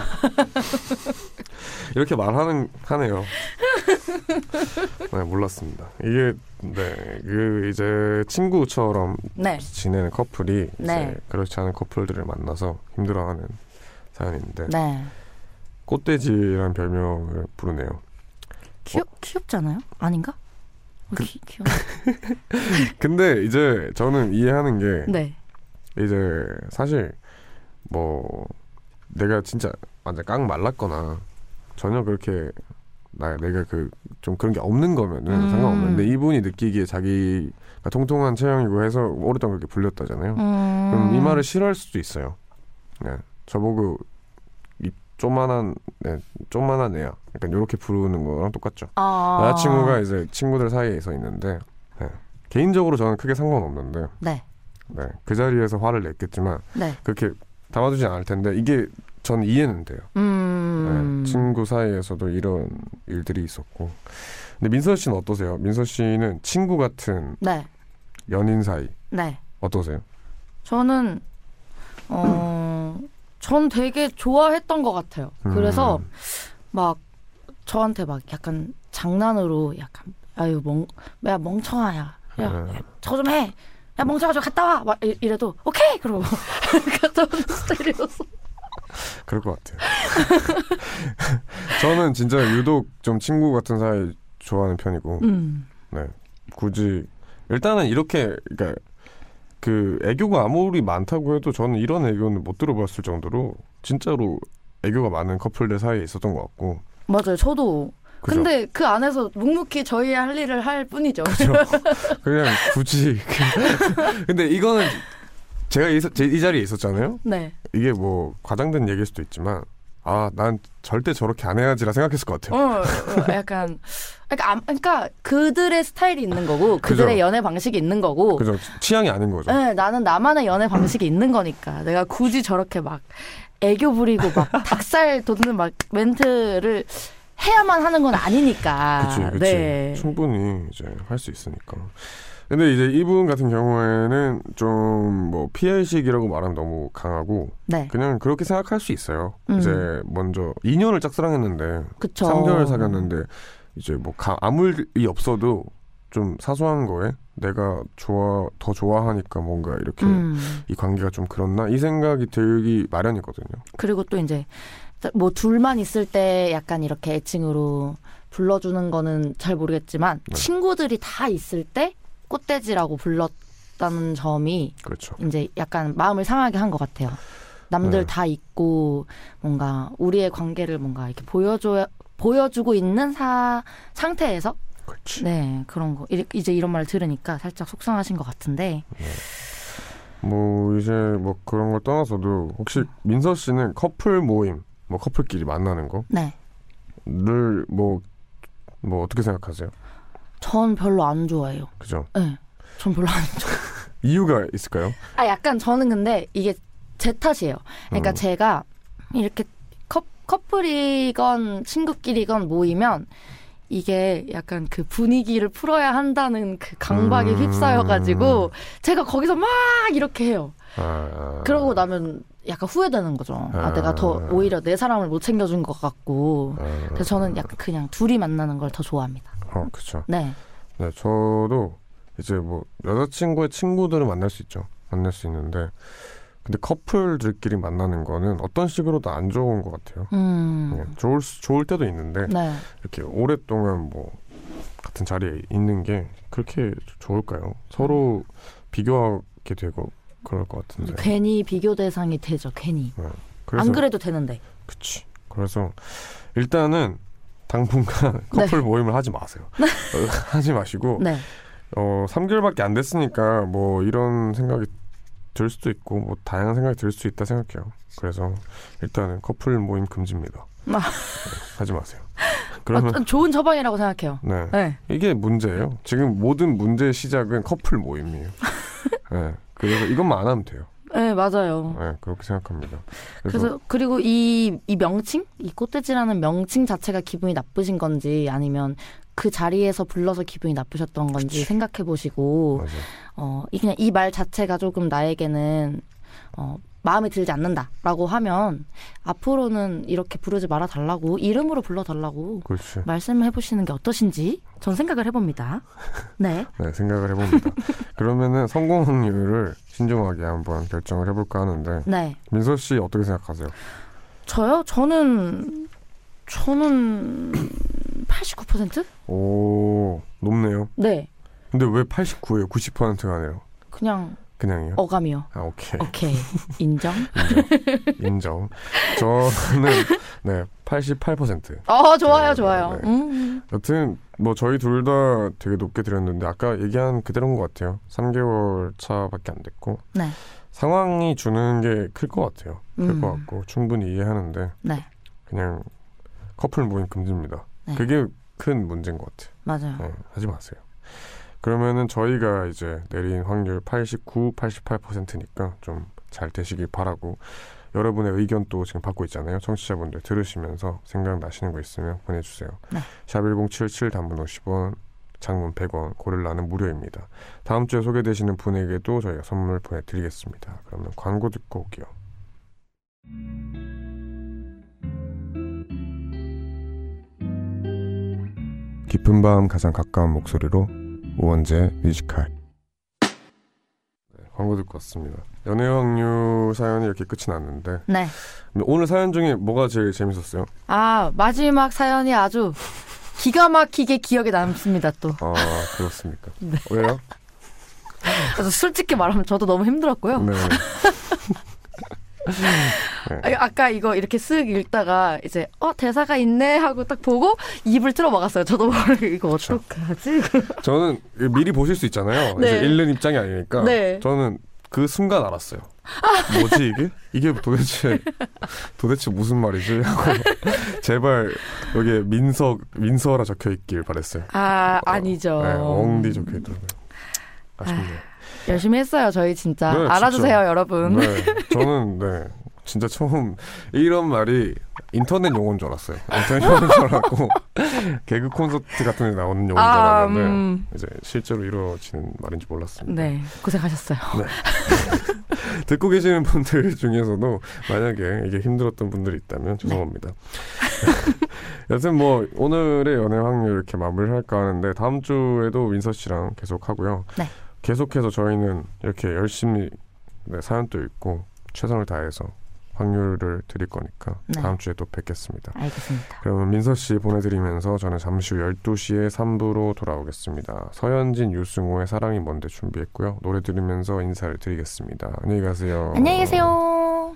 이렇게 말하는 하네요. 네, 몰랐습니다. 이게 네, 그 이제 친구처럼 네. 지내는 커플이 네. 이제 그렇지 않은 커플들을 만나서 힘들어하는 사연인데 네. 꽃돼지라는 별명을 부르네요. 귀 귀엽잖아요? 아닌가? 어, 그 귀, 귀여. 근데 이제 저는 이해하는 게 네. 이제 사실 뭐 내가 진짜 완전 깡 말랐거나 전혀 그렇게 나 내가 그 좀 그런 게 없는 거면은 음. 상관없는데 이분이 느끼기에 자기가 통통한 체형이고 해서 오랫동안 그렇게 불렸다잖아요. 음. 그럼 이 말을 싫어할 수도 있어요. 네. 저보고 이 쪼만한 네, 쪼만한 애야. 약간 이렇게 부르는 거랑 똑같죠. 아. 여자친구가 이제 친구들 사이에 서 있는데 네. 개인적으로 저는 크게 상관없는데 네. 네. 그 자리에서 화를 냈겠지만 네. 그렇게 담아두진 않을 텐데 이게 전 이해는 돼요. 음. 네. 친구 사이에서도 이런 일들이 있었고. 근데 민서 씨는 어떠세요? 민서 씨는 친구 같은 네. 연인 사이 네. 어떠세요? 저는 어, 전 되게 좋아했던 것 같아요. 그래서 음. 막 저한테 막 약간 장난으로 약간 아유 멍, 야 멍청아야, 야 네. 좀 해, 야 멍청아 저 갔다 와, 막 이- 이래도 오케이 그러고 갔다 오는 스타일이었어. 그럴 것 같아요. 저는 진짜 유독 좀 친구 같은 사이 좋아하는 편이고, 음, 네. 굳이, 일단은 이렇게, 그러니까, 그, 애교가 아무리 많다고 해도 저는 이런 애교는 못 들어봤을 정도로, 진짜로 애교가 많은 커플들 사이에 있었던 것 같고, 맞아요. 저도 그죠? 근데 그 안에서 묵묵히 저희의 할 일을 할 뿐이죠. 그죠? 그냥 굳이. 근데 이거는 제가 이, 제- 이 자리에 있었잖아요. 네. 이게 뭐 과장된 얘기일 수도 있지만 아, 난 절대 저렇게 안 해야지라 생각했을 것 같아요. 어, 어, 약간, 그러니까, 안- 그러니까 그들의 스타일이 있는 거고, 그들의 그죠. 연애 방식이 있는 거고, 그죠? 취향이 아닌 거죠. 네, 나는 나만의 연애 방식이 있는 거니까. 내가 굳이 저렇게 막 애교 부리고 막 닭살 돋는 막 멘트를 해야만 하는 건 아니니까. 그치, 그치. 네. 충분히 이제 할 수 있으니까. 근데 이제 이분 같은 경우에는 좀 뭐 피해의식이라고 말하면 너무 강하고 네. 그냥 그렇게 생각할 수 있어요. 음. 이제 먼저 2년을 짝사랑했는데 그쵸. 3개월 사귀었는데 이제 뭐 가- 아무 일이 없어도 좀 사소한 거에 내가 좋아 더 좋아하니까 뭔가 이렇게 음. 이 관계가 좀 그렇나 이 생각이 들기 마련이거든요. 그리고 또 이제 뭐 둘만 있을 때 약간 이렇게 애칭으로 불러주는 거는 잘 모르겠지만 네. 친구들이 다 있을 때 꽃돼지라고 불렀다는 점이 그렇죠. 이제 약간 마음을 상하게 한 것 같아요. 남들 네. 다 있고 뭔가 우리의 관계를 뭔가 이렇게 보여줘 보여주고 있는 사 상태에서 그렇지. 네 그런 거 이- 이제 이런 말을 들으니까 살짝 속상하신 것 같은데 뭐 이제 뭐 그런 걸 떠나서도 혹시 민서 씨는 커플 모임, 뭐 커플끼리 만나는 네. 거를 뭐뭐 어떻게 생각하세요? 전 별로 안 좋아해요. 그죠? 네. 전 별로 안 좋아. 이유가 있을까요? 아 약간 저는 근데 이게 제 탓이에요. 그러니까 음. 제가 이렇게 커, 커플이건 친구끼리건 모이면 이게 약간 그 분위기를 풀어야 한다는 그 강박에 음. 휩싸여가지고 제가 거기서 막 이렇게 해요. 아, 그러고 나면 약간 후회되는 거죠. 아, 아. 내가 더 오히려 내 사람을 못 챙겨준 것 같고. 아, 그래서 저는 약간 그냥 둘이 만나는 걸 더 좋아합니다. 어, 그렇죠. 네. 네, 저도 이제 뭐 여자친구의 친구들을 만날 수 있죠. 만날 수 있는데 근데 커플들끼리 만나는 거는 어떤 식으로도 안 좋은 것 같아요. 음. 그냥 좋을 수- 좋을 때도 있는데 네. 이렇게 오랫동안 뭐 같은 자리에 있는 게 그렇게 좋을까요? 서로 비교하게 되고 그럴 것 같은데. 괜히 비교 대상이 되죠. 괜히. 그래서 안 그래도 되는데. 그치. 그래서 일단은 당분간 커플 모임을 하지 마세요. 어, 하지 마시고 네. 어 3개월밖에 안 됐으니까 뭐 이런 생각이 들 수도 있고 뭐 다양한 생각이 들 수 있다 생각해요. 그래서 일단은 커플 모임 금지입니다. 아. 네, 하지 마세요. 그러면 아, 좋은 처방이라고 생각해요. 네. 네. 이게 문제예요. 지금 모든 문제의 시작은 커플 모임이에요. 네. 그래서 이것만 안 하면 돼요. 네, 맞아요. 네, 그렇게 생각합니다. 그래서, 그래서 그리고 이, 이 명칭? 이 꽃돼지라는 명칭 자체가 기분이 나쁘신 건지 아니면 그 자리에서 불러서 기분이 나쁘셨던 건지. 생각해 보시고. 어, 이 그냥 이 말 자체가 조금 나에게는 어, 마음에 들지 않는다라고 하면 앞으로는 이렇게 부르지 말아 달라고 이름으로 불러 달라고 그렇지. 말씀해 보시는 게 어떠신지 전 생각을 해 봅니다. 네. 네, 생각을 해봅니다. 그러면은 성공 확률을 신중하게 한번 결정을 해볼까 하는데 네. 민서 씨 어떻게 생각하세요? 저요? 저는 저는 89%? 오 높네요. 네. 근데 왜 89예요? 90%가 아니에요? 그냥 그냥이요? 어감이요. 아 오케이 오케이. 인정? 인정. 저는 네 88%. 어, 좋아요, 네, 좋아요. 네. 음. 여튼 뭐 저희 둘 다 되게 높게 드렸는데 아까 얘기한 그대로인 것 같아요. 3개월 차밖에 안 됐고 네. 상황이 주는 게 클 것 같아요. 클 음. 것 같고 충분히 이해하는데 네. 그냥 커플 모임 금지입니다. 네. 그게 큰 문제인 것 같아요. 맞아요. 네, 하지 마세요. 그러면은 저희가 이제 내린 확률 89, 88%니까 좀 잘 되시길 바라고 여러분의 의견 또 지금 받고 있잖아요. 청취자분들 들으시면서 생각나시는 거 있으면 보내주세요. 네. 샵1077 단문 50원, 장문 100원, 고릴라는 무료입니다. 다음 주에 소개되시는 분에게도 저희가 선물 보내드리겠습니다. 그러면 광고 듣고 올게요. 깊은 밤 가장 가까운 목소리로 우원재 뮤지컬 네, 광고 듣고 왔습니다. 연애 확률 사연이 이렇게 끝이 났는데 네. 오늘 사연 중에 뭐가 제일 재밌었어요? 아, 마지막 사연이 아주 기가 막히게 기억에 남습니다, 또. 아 그렇습니까? 네. 왜요? 솔직히 말하면 저도 너무 힘들었고요. 네. 아, 아까 이거 이렇게 쓱 읽다가 이제 어 대사가 있네 하고 딱 보고 입을 틀어 막았어요. 저도 모르게 이거. 어떡하지? 저는 미리 보실 수 있잖아요. 네. 이제 읽는 입장이 아니니까. 네. 저는 그 순간 알았어요. 뭐지 이게? 이게 도대체 도대체 무슨 말이지? 하고 제발 여기에 민서 민서라 적혀 있길 바랬어요. 아 아니죠. 네, 엉디 적혀 있더라고요. 아쉽네요. 열심히 했어요. 저희 진짜 네, 알아주세요, 진짜. 여러분. 네, 저는 네 진짜 처음 이런 말이 인터넷 용어인 줄 알았어요. 인터넷 용어인 줄 알았고 개그 콘서트 같은 데 나오는 용어인 줄 아, 알았는데 음, 이제 실제로 이루어지는 말인지 몰랐습니다. 네 고생하셨어요. 듣고 계시는 분들 중에서도 만약에 이게 힘들었던 분들이 있다면 죄송합니다. 여튼 뭐 오늘의 연애 확률 이렇게 마무리를 할까 하는데 다음 주에도 민서 씨랑 계속 하고요. 네. 계속해서 저희는 이렇게 열심히 네, 사연도 읽고 최선을 다해서 확률을 드릴 거니까 네. 다음 주에 또 뵙겠습니다. 알겠습니다. 그러면 민서 씨 보내드리면서 저는 잠시 후 12시에 3부로 돌아오겠습니다. 서현진, 유승호의 사랑이 뭔데 준비했고요. 노래 들으면서 인사를 드리겠습니다. 안녕히 가세요. 안녕히 계세요.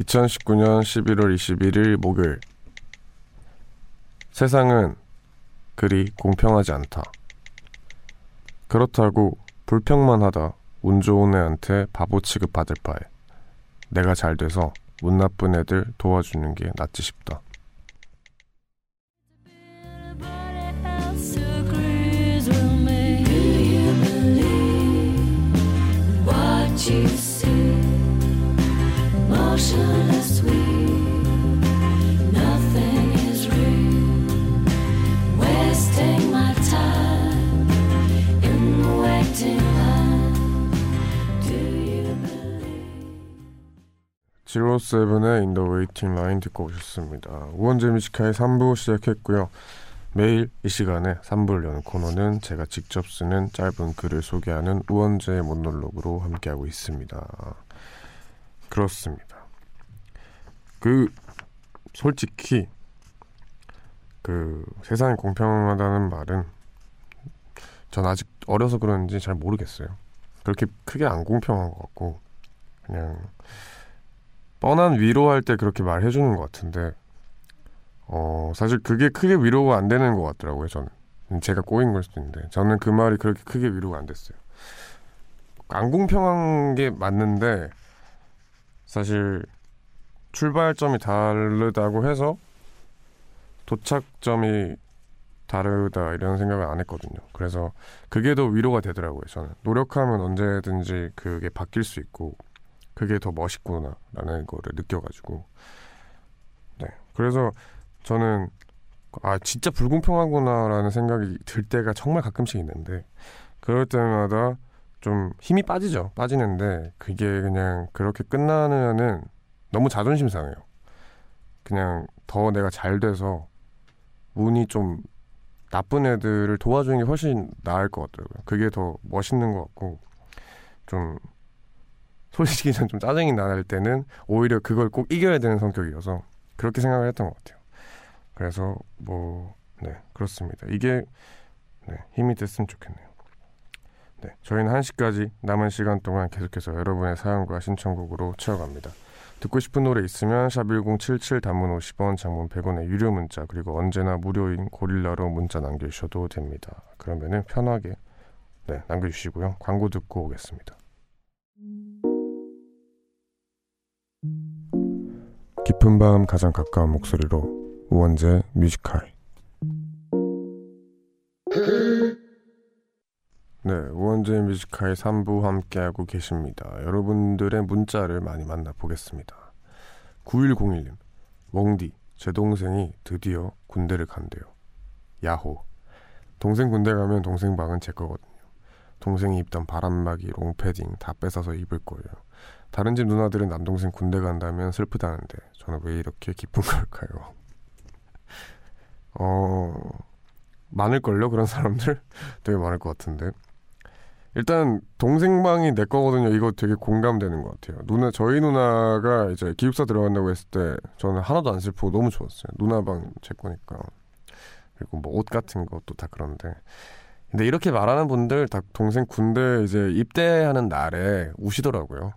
2019년 11월 21일 목요일 세상은 그리 공평하지 않다. 그렇다고 불평만 하다 운 좋은 애한테 바보 취급 받을 바에 내가 잘 돼서 운 나쁜 애들 도와주는 게 낫지 싶다. In the Waiting Line 듣고 오셨습니다. 우원재 Music High 3부 시작했고요. 매일 이 시간에 3부를 여는 코너는 제가 직접 쓰는 짧은 글을 소개하는 우원재의 모놀로그로 함께하고 있습니다. 그렇습니다. 그 솔직히 그 세상이 공평하다는 말은 전 아직 어려서 그런지 잘 모르겠어요. 그렇게 크게 안 공평한 것 같고 그냥 뻔한 위로할 때 그렇게 말해주는 것 같은데 어 사실 그게 크게 위로가 안 되는 것 같더라고요 저는 제가 꼬인 걸 수도 있는데 저는 그 말이 그렇게 크게 위로가 안 됐어요 안 공평한 게 맞는데 사실 출발점이 다르다고 해서 도착점이 다르다 이런 생각을 안 했거든요. 그래서 그게 더 위로가 되더라고요 저는. 노력하면 언제든지 그게 바뀔 수 있고 그게 더 멋있구나라는 거를 느껴가지고. 네. 그래서 저는 아 진짜 불공평하구나라는 생각이 들 때가 정말 가끔씩 있는데 그럴 때마다 좀 힘이 빠지죠. 빠지는데 그게 그냥 그렇게 끝나면은 너무 자존심 상해요 그냥 더 내가 잘 돼서 운이 좀 나쁜 애들을 도와주는 게 훨씬 나을 것 같더라고요 그게 더 멋있는 것 같고 좀 솔직히 전좀 짜증이 날 때는 오히려 그걸 꼭 이겨야 되는 성격이어서 그렇게 생각을 했던 것 같아요. 그래서 뭐 네 그렇습니다. 이게 네, 힘이 됐으면 좋겠네요. 네 저희는 1시까지 남은 시간 동안 계속해서 여러분의 사연과 신청곡으로 채워갑니다. 듣고 싶은 노래 있으면 샵1077 단문 50원, 장문 100원의 유료 문자 그리고 언제나 무료인 고릴라로 문자 남겨주셔도 됩니다. 그러면은 편하게 네, 남겨주시고요. 광고 듣고 오겠습니다. 깊은 밤 가장 가까운 목소리로 우원재 Music High 네, 우원재 Music High 3부 함께하고 계십니다. 여러분들의 문자를 많이 만나보겠습니다. 9101님, 웡디, 제 동생이 드디어 군대를 간대요. 야호. 동생 군대 가면 동생 방은 제 거거든요. 동생이 입던 바람막이, 롱패딩 다 뺏어서 입을 거예요. 다른 집 누나들은 남동생 군대 간다면 슬프다는데 저는 왜 이렇게 기쁜 걸까요? 어... 많을걸요? 그런 사람들? 되게 많을 것 같은데. 일단 동생 방이 내 거거든요. 이거 되게 공감되는 것 같아요. 누나 저희 누나가 이제 기숙사 들어간다고 했을 때 저는 하나도 안 슬프고 너무 좋았어요. 누나 방 제 거니까. 그리고 뭐 옷 같은 것도 다 그런데. 근데 이렇게 말하는 분들 다 동생 군대 이제 입대하는 날에 우시더라고요.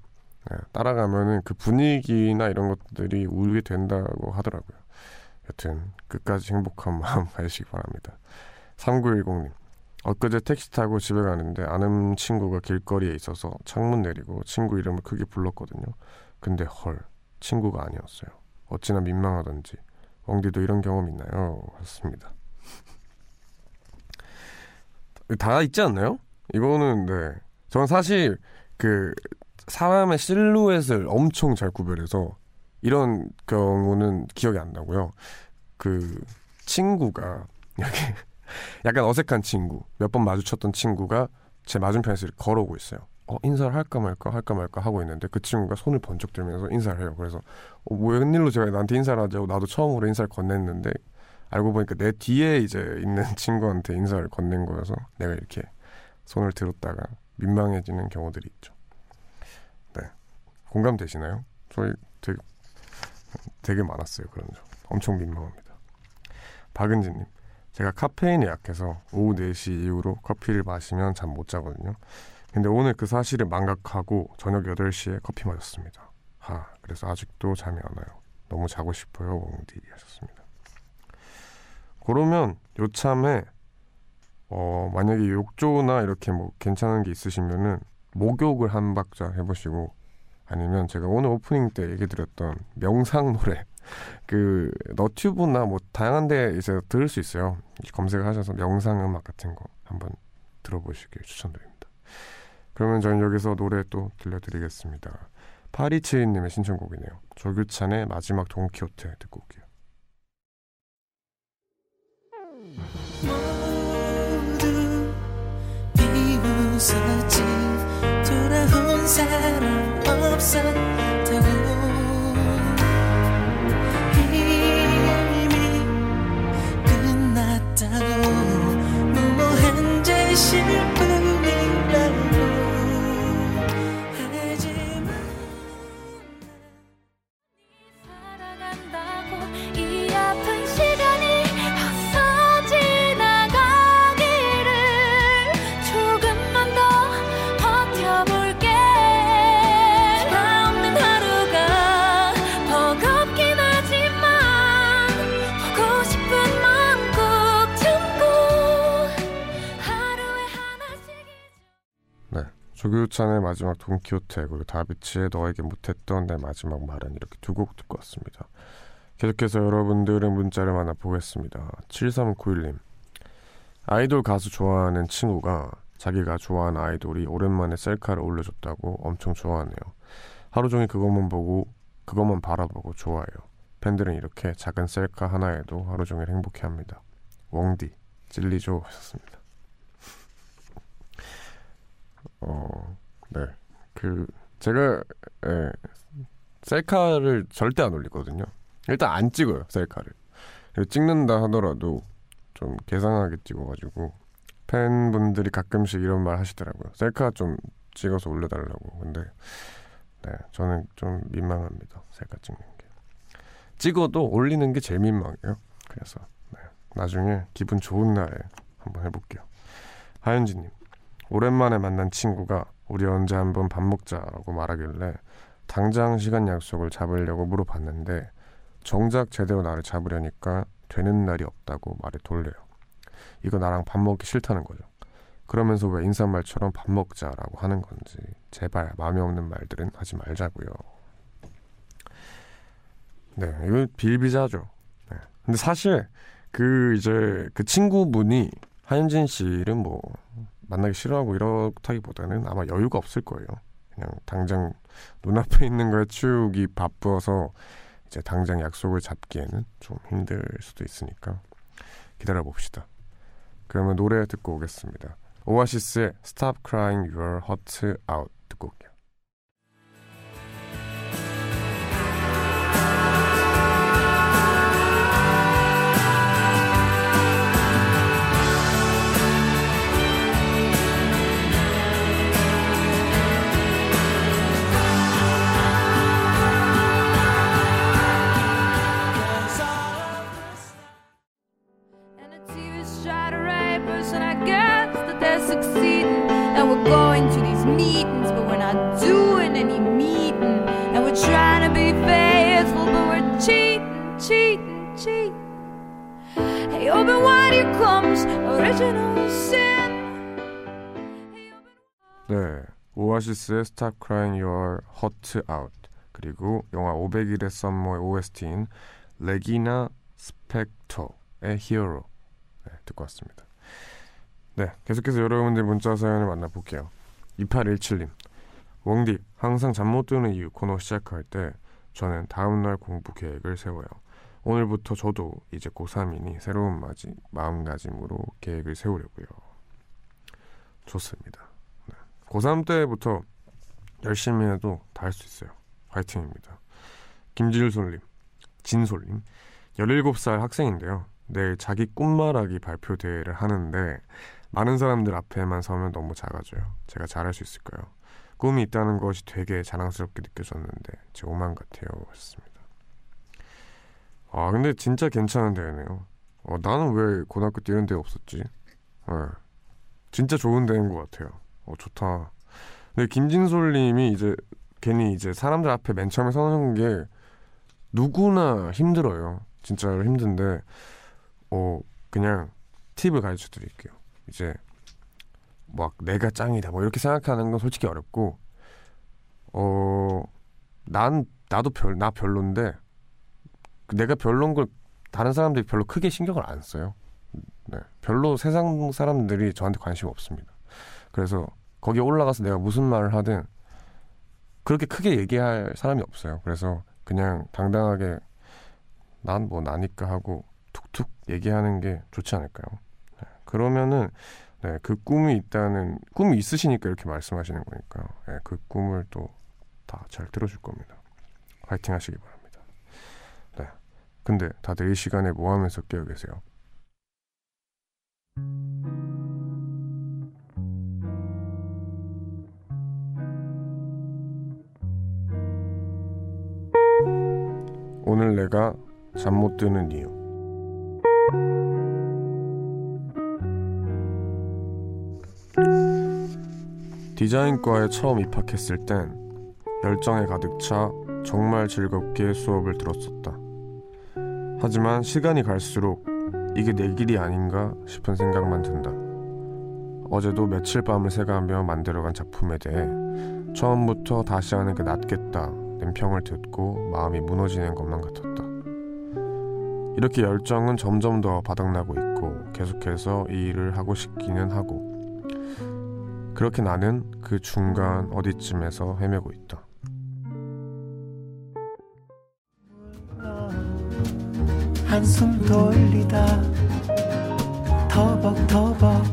네, 따라가면은 그 분위기나 이런 것들이 울게 된다고 하더라고요. 여튼 끝까지 행복한 마음 가지시기 바랍니다. 3910님. 엊그제 택시 타고 집에 가는데 아는 친구가 길거리에 있어서 창문 내리고 친구 이름을 크게 불렀거든요. 근데 헐, 친구가 아니었어요. 어찌나 민망하던지. 웡디도 이런 경험 있나요? 하셨습니다. 다 있지 않나요? 이거는 네. 저는 사실 그 사람의 실루엣을 엄청 잘 구별해서 이런 경우는 기억이 안 나고요. 그 친구가 이렇게 약간 어색한 친구, 몇 번 마주쳤던 친구가 제 맞은편에서 걸어오고 있어요. 어, 인사를 할까 말까 할까 말까 하고 있는데 그 친구가 손을 번쩍 들면서 인사를 해요. 그래서 어, 뭐 웬일로 제가 나한테 인사를 하자고 나도 처음으로 인사를 건넸는데 알고 보니까 내 뒤에 이제 있는 친구한테 인사를 건넨 거여서 내가 이렇게 손을 들었다가 민망해지는 경우들이 있죠. 네. 공감되시나요? 저희 되게, 되게 많았어요. 그런 적. 엄청 민망합니다. 박은지님. 제가 카페인에 약해서 오후 4시 이후로 커피를 마시면 잠 못 자거든요. 근데 오늘 그 사실을 망각하고 저녁 8시에 커피 마셨습니다. 하, 그래서 아직도 잠이 안 와요. 너무 자고 싶어요, 웡디 하셨습니다. 그러면 요참에 어, 만약에 욕조나 이렇게 뭐 괜찮은 게 있으시면은 목욕을 한 박자 해보시고 아니면 제가 오늘 오프닝 때 얘기 드렸던 명상 노래 그 너튜브나 뭐 다양한 데 이제 들을 수 있어요. 검색을 하셔서 명상 음악 같은 거 한번 들어보시길 추천드립니다. 그러면 저는 여기서 노래 또 들려드리겠습니다. 파리치인님의 신청곡이네요. 조규찬의 마지막 동키호테 듣고 올게요. 모두 비웃었지 돌아온 사람 없었 무 조규찬의 마지막 돈키호테 그리고 다비치의 너에게 못했던 내 마지막 말은 이렇게 두 곡 듣고 왔습니다. 계속해서 여러분들의 문자를 만나보겠습니다. 7391님 아이돌 가수 좋아하는 친구가 자기가 좋아하는 아이돌이 오랜만에 셀카를 올려줬다고 엄청 좋아하네요. 하루 종일 그것만 보고 그것만 바라보고 좋아해요. 팬들은 이렇게 작은 셀카 하나에도 하루 종일 행복해합니다. 웡디 찔리죠 하셨습니다. 어, 네. 그, 제가, 예, 셀카를 절대 안 올리거든요. 일단 안 찍어요, 셀카를. 찍는다 하더라도 좀 계산하게 찍어가지고, 팬분들이 가끔씩 이런 말 하시더라고요. 셀카 좀 찍어서 올려달라고. 근데, 네, 저는 좀 민망합니다. 셀카 찍는 게. 찍어도 올리는 게 제일 민망해요. 그래서, 네, 나중에 기분 좋은 날에 한번 해볼게요. 하윤지님. 오랜만에 만난 친구가 우리 언제 한번 밥 먹자라고 말하길래 당장 시간 약속을 잡으려고 물어봤는데 정작 제대로 나를 잡으려니까 되는 날이 없다고 말을 돌려요. 이거 나랑 밥 먹기 싫다는 거죠. 그러면서 왜 인사말처럼 밥 먹자라고 하는 건지 제발 마음에 없는 말들은 하지 말자고요. 네, 이거 빌비자죠. 네. 근데 사실 그 이제 그 친구분이 하윤진 씨를 뭐 만나기 싫어하고 이렇다기보다는 아마 여유가 없을 거예요. 그냥 당장 눈앞에 있는 거에 치우기 바빠서 이제 당장 약속을 잡기에는 좀 힘들 수도 있으니까 기다려 봅시다. 그러면 노래 듣고 오겠습니다. 오아시스의 Stop Crying Your Heart Out 오아시스의 Stop Crying Your Heart Out 그리고 영화 500일의 썸머의 OST인 레기나 스펙터의 히어로 네, 듣고 왔습니다. 네, 계속해서 여러분들 문자 사연을 만나볼게요. 2817님 웡디 항상 잠 못 드는 이유 코너 시작할 때 저는 다음날 공부 계획을 세워요. 오늘부터 저도 이제 고3이니 새로운 마지, 마음가짐으로 계획을 세우려고요. 좋습니다. 고3 때부터 열심히 해도 다 할 수 있어요. 화이팅입니다. 김질솔님, 진솔님, 17살 학생인데요. 내일 자기 꿈말하기 발표 대회를 하는데 많은 사람들 앞에만 서면 너무 작아져요. 제가 잘할 수 있을까요? 꿈이 있다는 것이 되게 자랑스럽게 느껴졌는데 제 오만 같아요. 하셨습니다. 아 근데 진짜 괜찮은 대회네요. 어, 나는 왜 고등학교 때 이런 대회 없었지? 네. 진짜 좋은 대회인 것 같아요. 어 좋다. 근데 김진솔님이 이제 괜히 이제 사람들 앞에 맨 처음에 서는 게 누구나 힘들어요. 진짜로 힘든데 어 그냥 팁을 가르쳐 드릴게요. 이제 막 내가 짱이다 뭐 이렇게 생각하는 건 솔직히 어렵고 어 난 나도 별 나 별론데 내가 별론 걸 다른 사람들이 별로 크게 신경을 안 써요. 네. 별로 세상 사람들이 저한테 관심 없습니다. 그래서 거기에 올라가서 내가 무슨 말을 하든 그렇게 크게 얘기할 사람이 없어요. 그래서 그냥 당당하게 난 뭐 나니까 하고 툭툭 얘기하는 게 좋지 않을까요? 네. 그러면은 네, 그 꿈이 있다는 꿈이 있으시니까 이렇게 말씀하시는 거니까 네, 그 꿈을 또 다 잘 들어줄 겁니다. 화이팅 하시기 바랍니다. 네. 근데 다들 이 시간에 뭐 하면서 깨어 계세요? 오늘 내가 잠 못 드는 이유. 디자인과에 처음 입학했을 땐 열정에 가득 차 정말 즐겁게 수업을 들었었다. 하지만 시간이 갈수록 이게 내 길이 아닌가 싶은 생각만 든다. 어제도 며칠 밤을 새가며 만들어간 작품에 대해 처음부터 다시 하는 게 낫겠다 는 평을 듣고 마음이 무너지는 것만 같았다. 이렇게 열정은 점점 더 바닥나고 있고 계속해서 이 일을 하고 싶기는 하고 그렇게 나는 그 중간 어디쯤에서 헤매고 있다. 한숨 돌리다 터벅터벅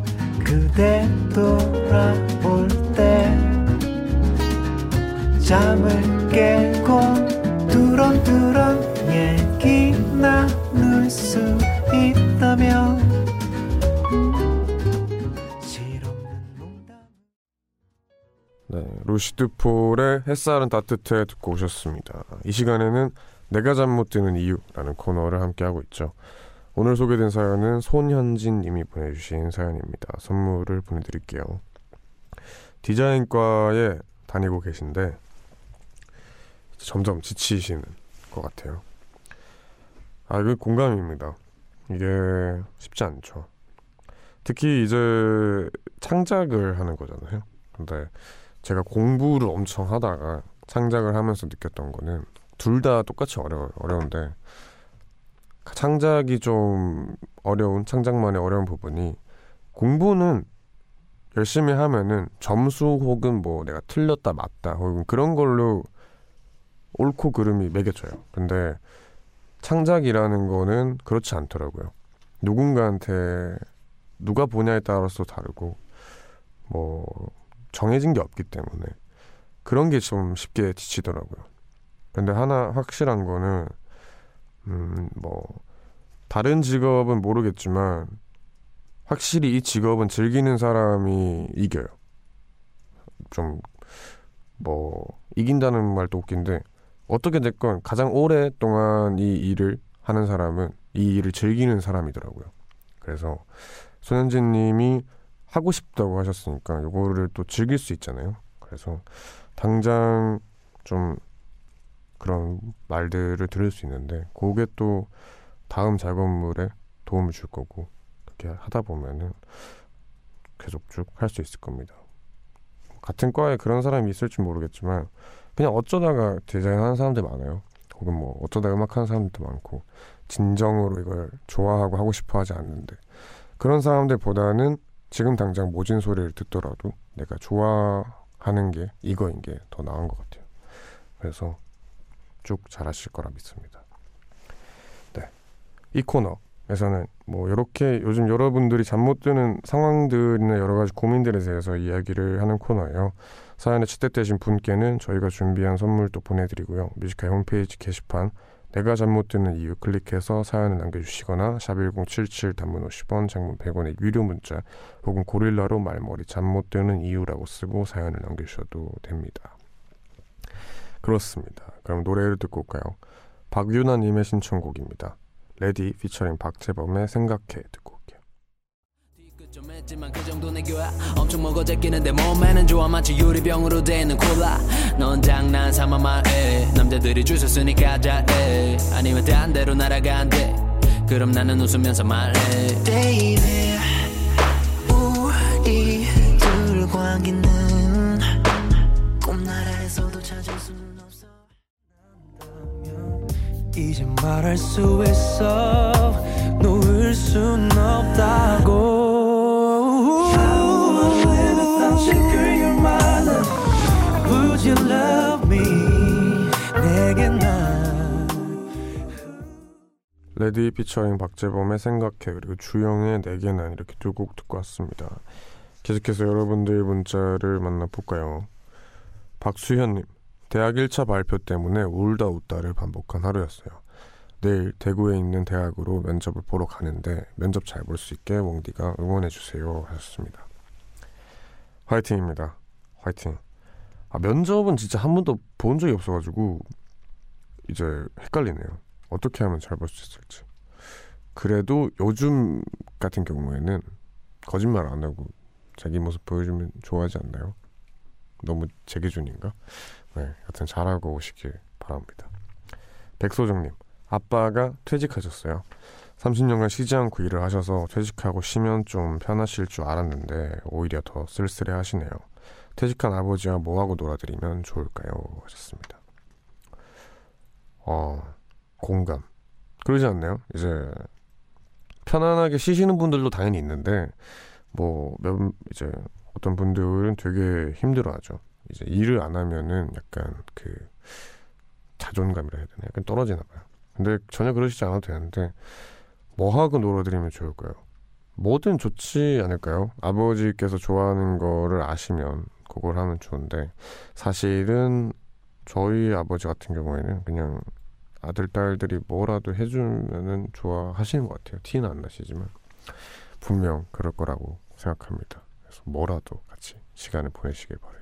그대 돌아올 때 잠을 깨고 두런두런 얘기 나눌 수 있다면 네, 루시드 폴의 햇살은 따뜻해 듣고 오셨습니다. 이 시간에는 내가 잠 못 드는 이유라는 코너를 함께 하고 있죠. 오늘 소개된 사연은 손현진 님이 보내주신 사연입니다. 선물을 보내드릴게요. 디자인과에 다니고 계신데 점점 지치시는 것 같아요. 아, 이거 공감입니다. 이게 쉽지 않죠. 특히 이제 창작을 하는 거잖아요. 근데 제가 공부를 엄청 하다가 창작을 하면서 느꼈던 거는 둘 다 똑같이 어려워요. 어려운데 창작이 좀 어려운 창작만의 어려운 부분이 공부는 열심히 하면은 점수 혹은 뭐 내가 틀렸다 맞다 혹은 그런 걸로 옳고 그름이 매겨져요. 근데 창작이라는 거는 그렇지 않더라고요. 누군가한테 누가 보냐에 따라서 다르고 뭐 정해진 게 없기 때문에 그런 게 좀 쉽게 지치더라고요. 근데 하나 확실한 거는 음뭐 다른 직업은 모르겠지만 확실히 이 직업은 즐기는 사람이 이겨요. 좀 뭐 이긴다는 말도 웃긴데 어떻게 됐건 가장 오랫동안 이 일을 하는 사람은 이 일을 즐기는 사람이더라고요. 그래서 손현진 님이 하고 싶다고 하셨으니까 요거를 또 즐길 수 있잖아요. 그래서 당장 좀 그런 말들을 들을 수 있는데 그게 또 다음 작업물에 도움을 줄 거고 그렇게 하다 보면은 계속 쭉 할 수 있을 겁니다. 같은 과에 그런 사람이 있을지 모르겠지만 그냥 어쩌다가 디자인하는 사람들 많아요. 혹은 뭐 어쩌다 음악하는 사람들도 많고 진정으로 이걸 좋아하고 하고 싶어 하지 않는데 그런 사람들보다는 지금 당장 모진 소리를 듣더라도 내가 좋아하는 게 이거인 게 더 나은 것 같아요. 그래서 쭉 잘하실 거라 믿습니다. 네. 이 코너에서는 뭐 이렇게 요즘 여러분들이 잠 못 드는 상황들이나 여러 가지 고민들에 대해서 이야기를 하는 코너예요. 사연에 채택되신 분께는 저희가 준비한 선물도 보내드리고요. Music High 홈페이지 게시판 내가 잠 못 드는 이유 클릭해서 사연을 남겨주시거나 샵1077 단문 50원 장문 100원의 유료 문자 혹은 고릴라로 말머리 잠 못 드는 이유라고 쓰고 사연을 남겨주셔도 됩니다. 그렇습니다. 그럼 노래를 듣고 올까요? 박유나님의 신청곡입니다. 레디 피처링 박재범의 생각해 듣고. 좀 했지만 그 정도 내 교야 엄청 먹어 제끼는데 몸에는 좋아. 마치 유리병으로 돼 있는 콜라. 넌 장난 삼아 말해. 남자들이 줄 섰으니까 잘해. 아니면 딴 데로 날아간대 그럼 나는 웃으면서 말해. Baby 우리 둘 관계는 꿈나라에서도 찾을 수는 없어. 이제 말할 수 있어. 놓을 순 없다 레디 피처링 박재범의 생각해 그리고 주영의 내게 난 이렇게 두 곡 듣고 왔습니다. 계속해서 여러분들 문자를 만나볼까요? 박수현님 대학 1차 발표 때문에 울다 웃다를 반복한 하루였어요. 내일 대구에 있는 대학으로 면접을 보러 가는데 면접 잘 볼 수 있게 웡디가 응원해 주세요 하셨습니다. 화이팅입니다. 화이팅. 아, 면접은 진짜 한 번도 본 적이 없어가지고 이제 헷갈리네요. 어떻게 하면 잘 볼 수 있을지. 그래도 요즘 같은 경우에는 거짓말 안 하고 자기 모습 보여주면 좋아하지 않나요? 너무 제 기준인가? 네, 여튼 잘하고 오시길 바랍니다. 백소정님, 아빠가 퇴직하셨어요. 30년간 쉬지 않고 일을 하셔서 퇴직하고 쉬면 좀 편하실 줄 알았는데 오히려 더 쓸쓸해 하시네요. 퇴직한 아버지와 뭐하고 놀아드리면 좋을까요? 하셨습니다. 어, 공감. 그러지 않나요? 이제 편안하게 쉬시는 분들도 당연히 있는데 뭐 몇, 이제 어떤 분들은 되게 힘들어하죠. 이제 일을 안 하면은 약간 그 자존감이라 해야 되나 약간 떨어지나 봐요. 근데 전혀 그러시지 않아도 되는데 뭐 하고 놀아드리면 좋을까요? 뭐든 좋지 않을까요? 아버지께서 좋아하는 거를 아시면 그걸 하면 좋은데 사실은 저희 아버지 같은 경우에는 그냥 아들 딸들이 뭐라도 해주면은 좋아하시는 것 같아요. 티는 안 나시지만 분명 그럴 거라고 생각합니다. 그래서 뭐라도 같이 시간을 보내시길 바래요.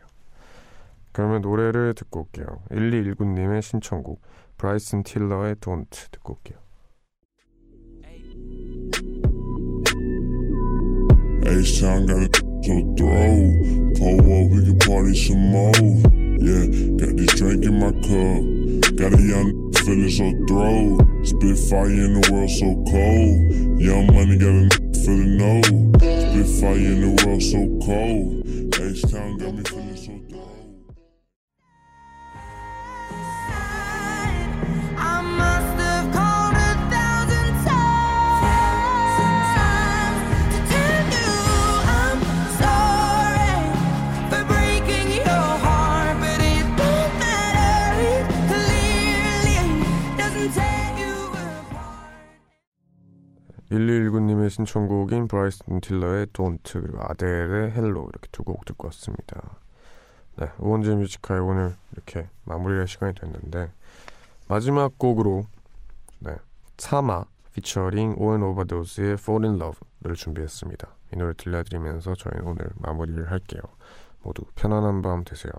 그러면 노래를 듣고 올게요. 1219님의 신청곡 브라이슨 틸러의 Don't 듣고 올게요. H-Town got a throw. Pull up, we can party some more. Yeah, got this drink in my cup. Got a young feeling so throw. Spit fire in the world so cold. Young money got a feeling no. Spit fire in the world so cold. H-Town got me feeling 1219님의 신청곡인 브라이슨 틸러의 Don't 그리고 아델의 Hello 이렇게 두 곡 듣고 왔습니다. 네, 우원재 Music High 오늘 이렇게 마무리할 시간이 됐는데 마지막 곡으로 네, 차마 피처링 오엔 오버도스의 Fall in Love를 준비했습니다. 이 노래 들려드리면서 저희는 오늘 마무리를 할게요. 모두 편안한 밤 되세요.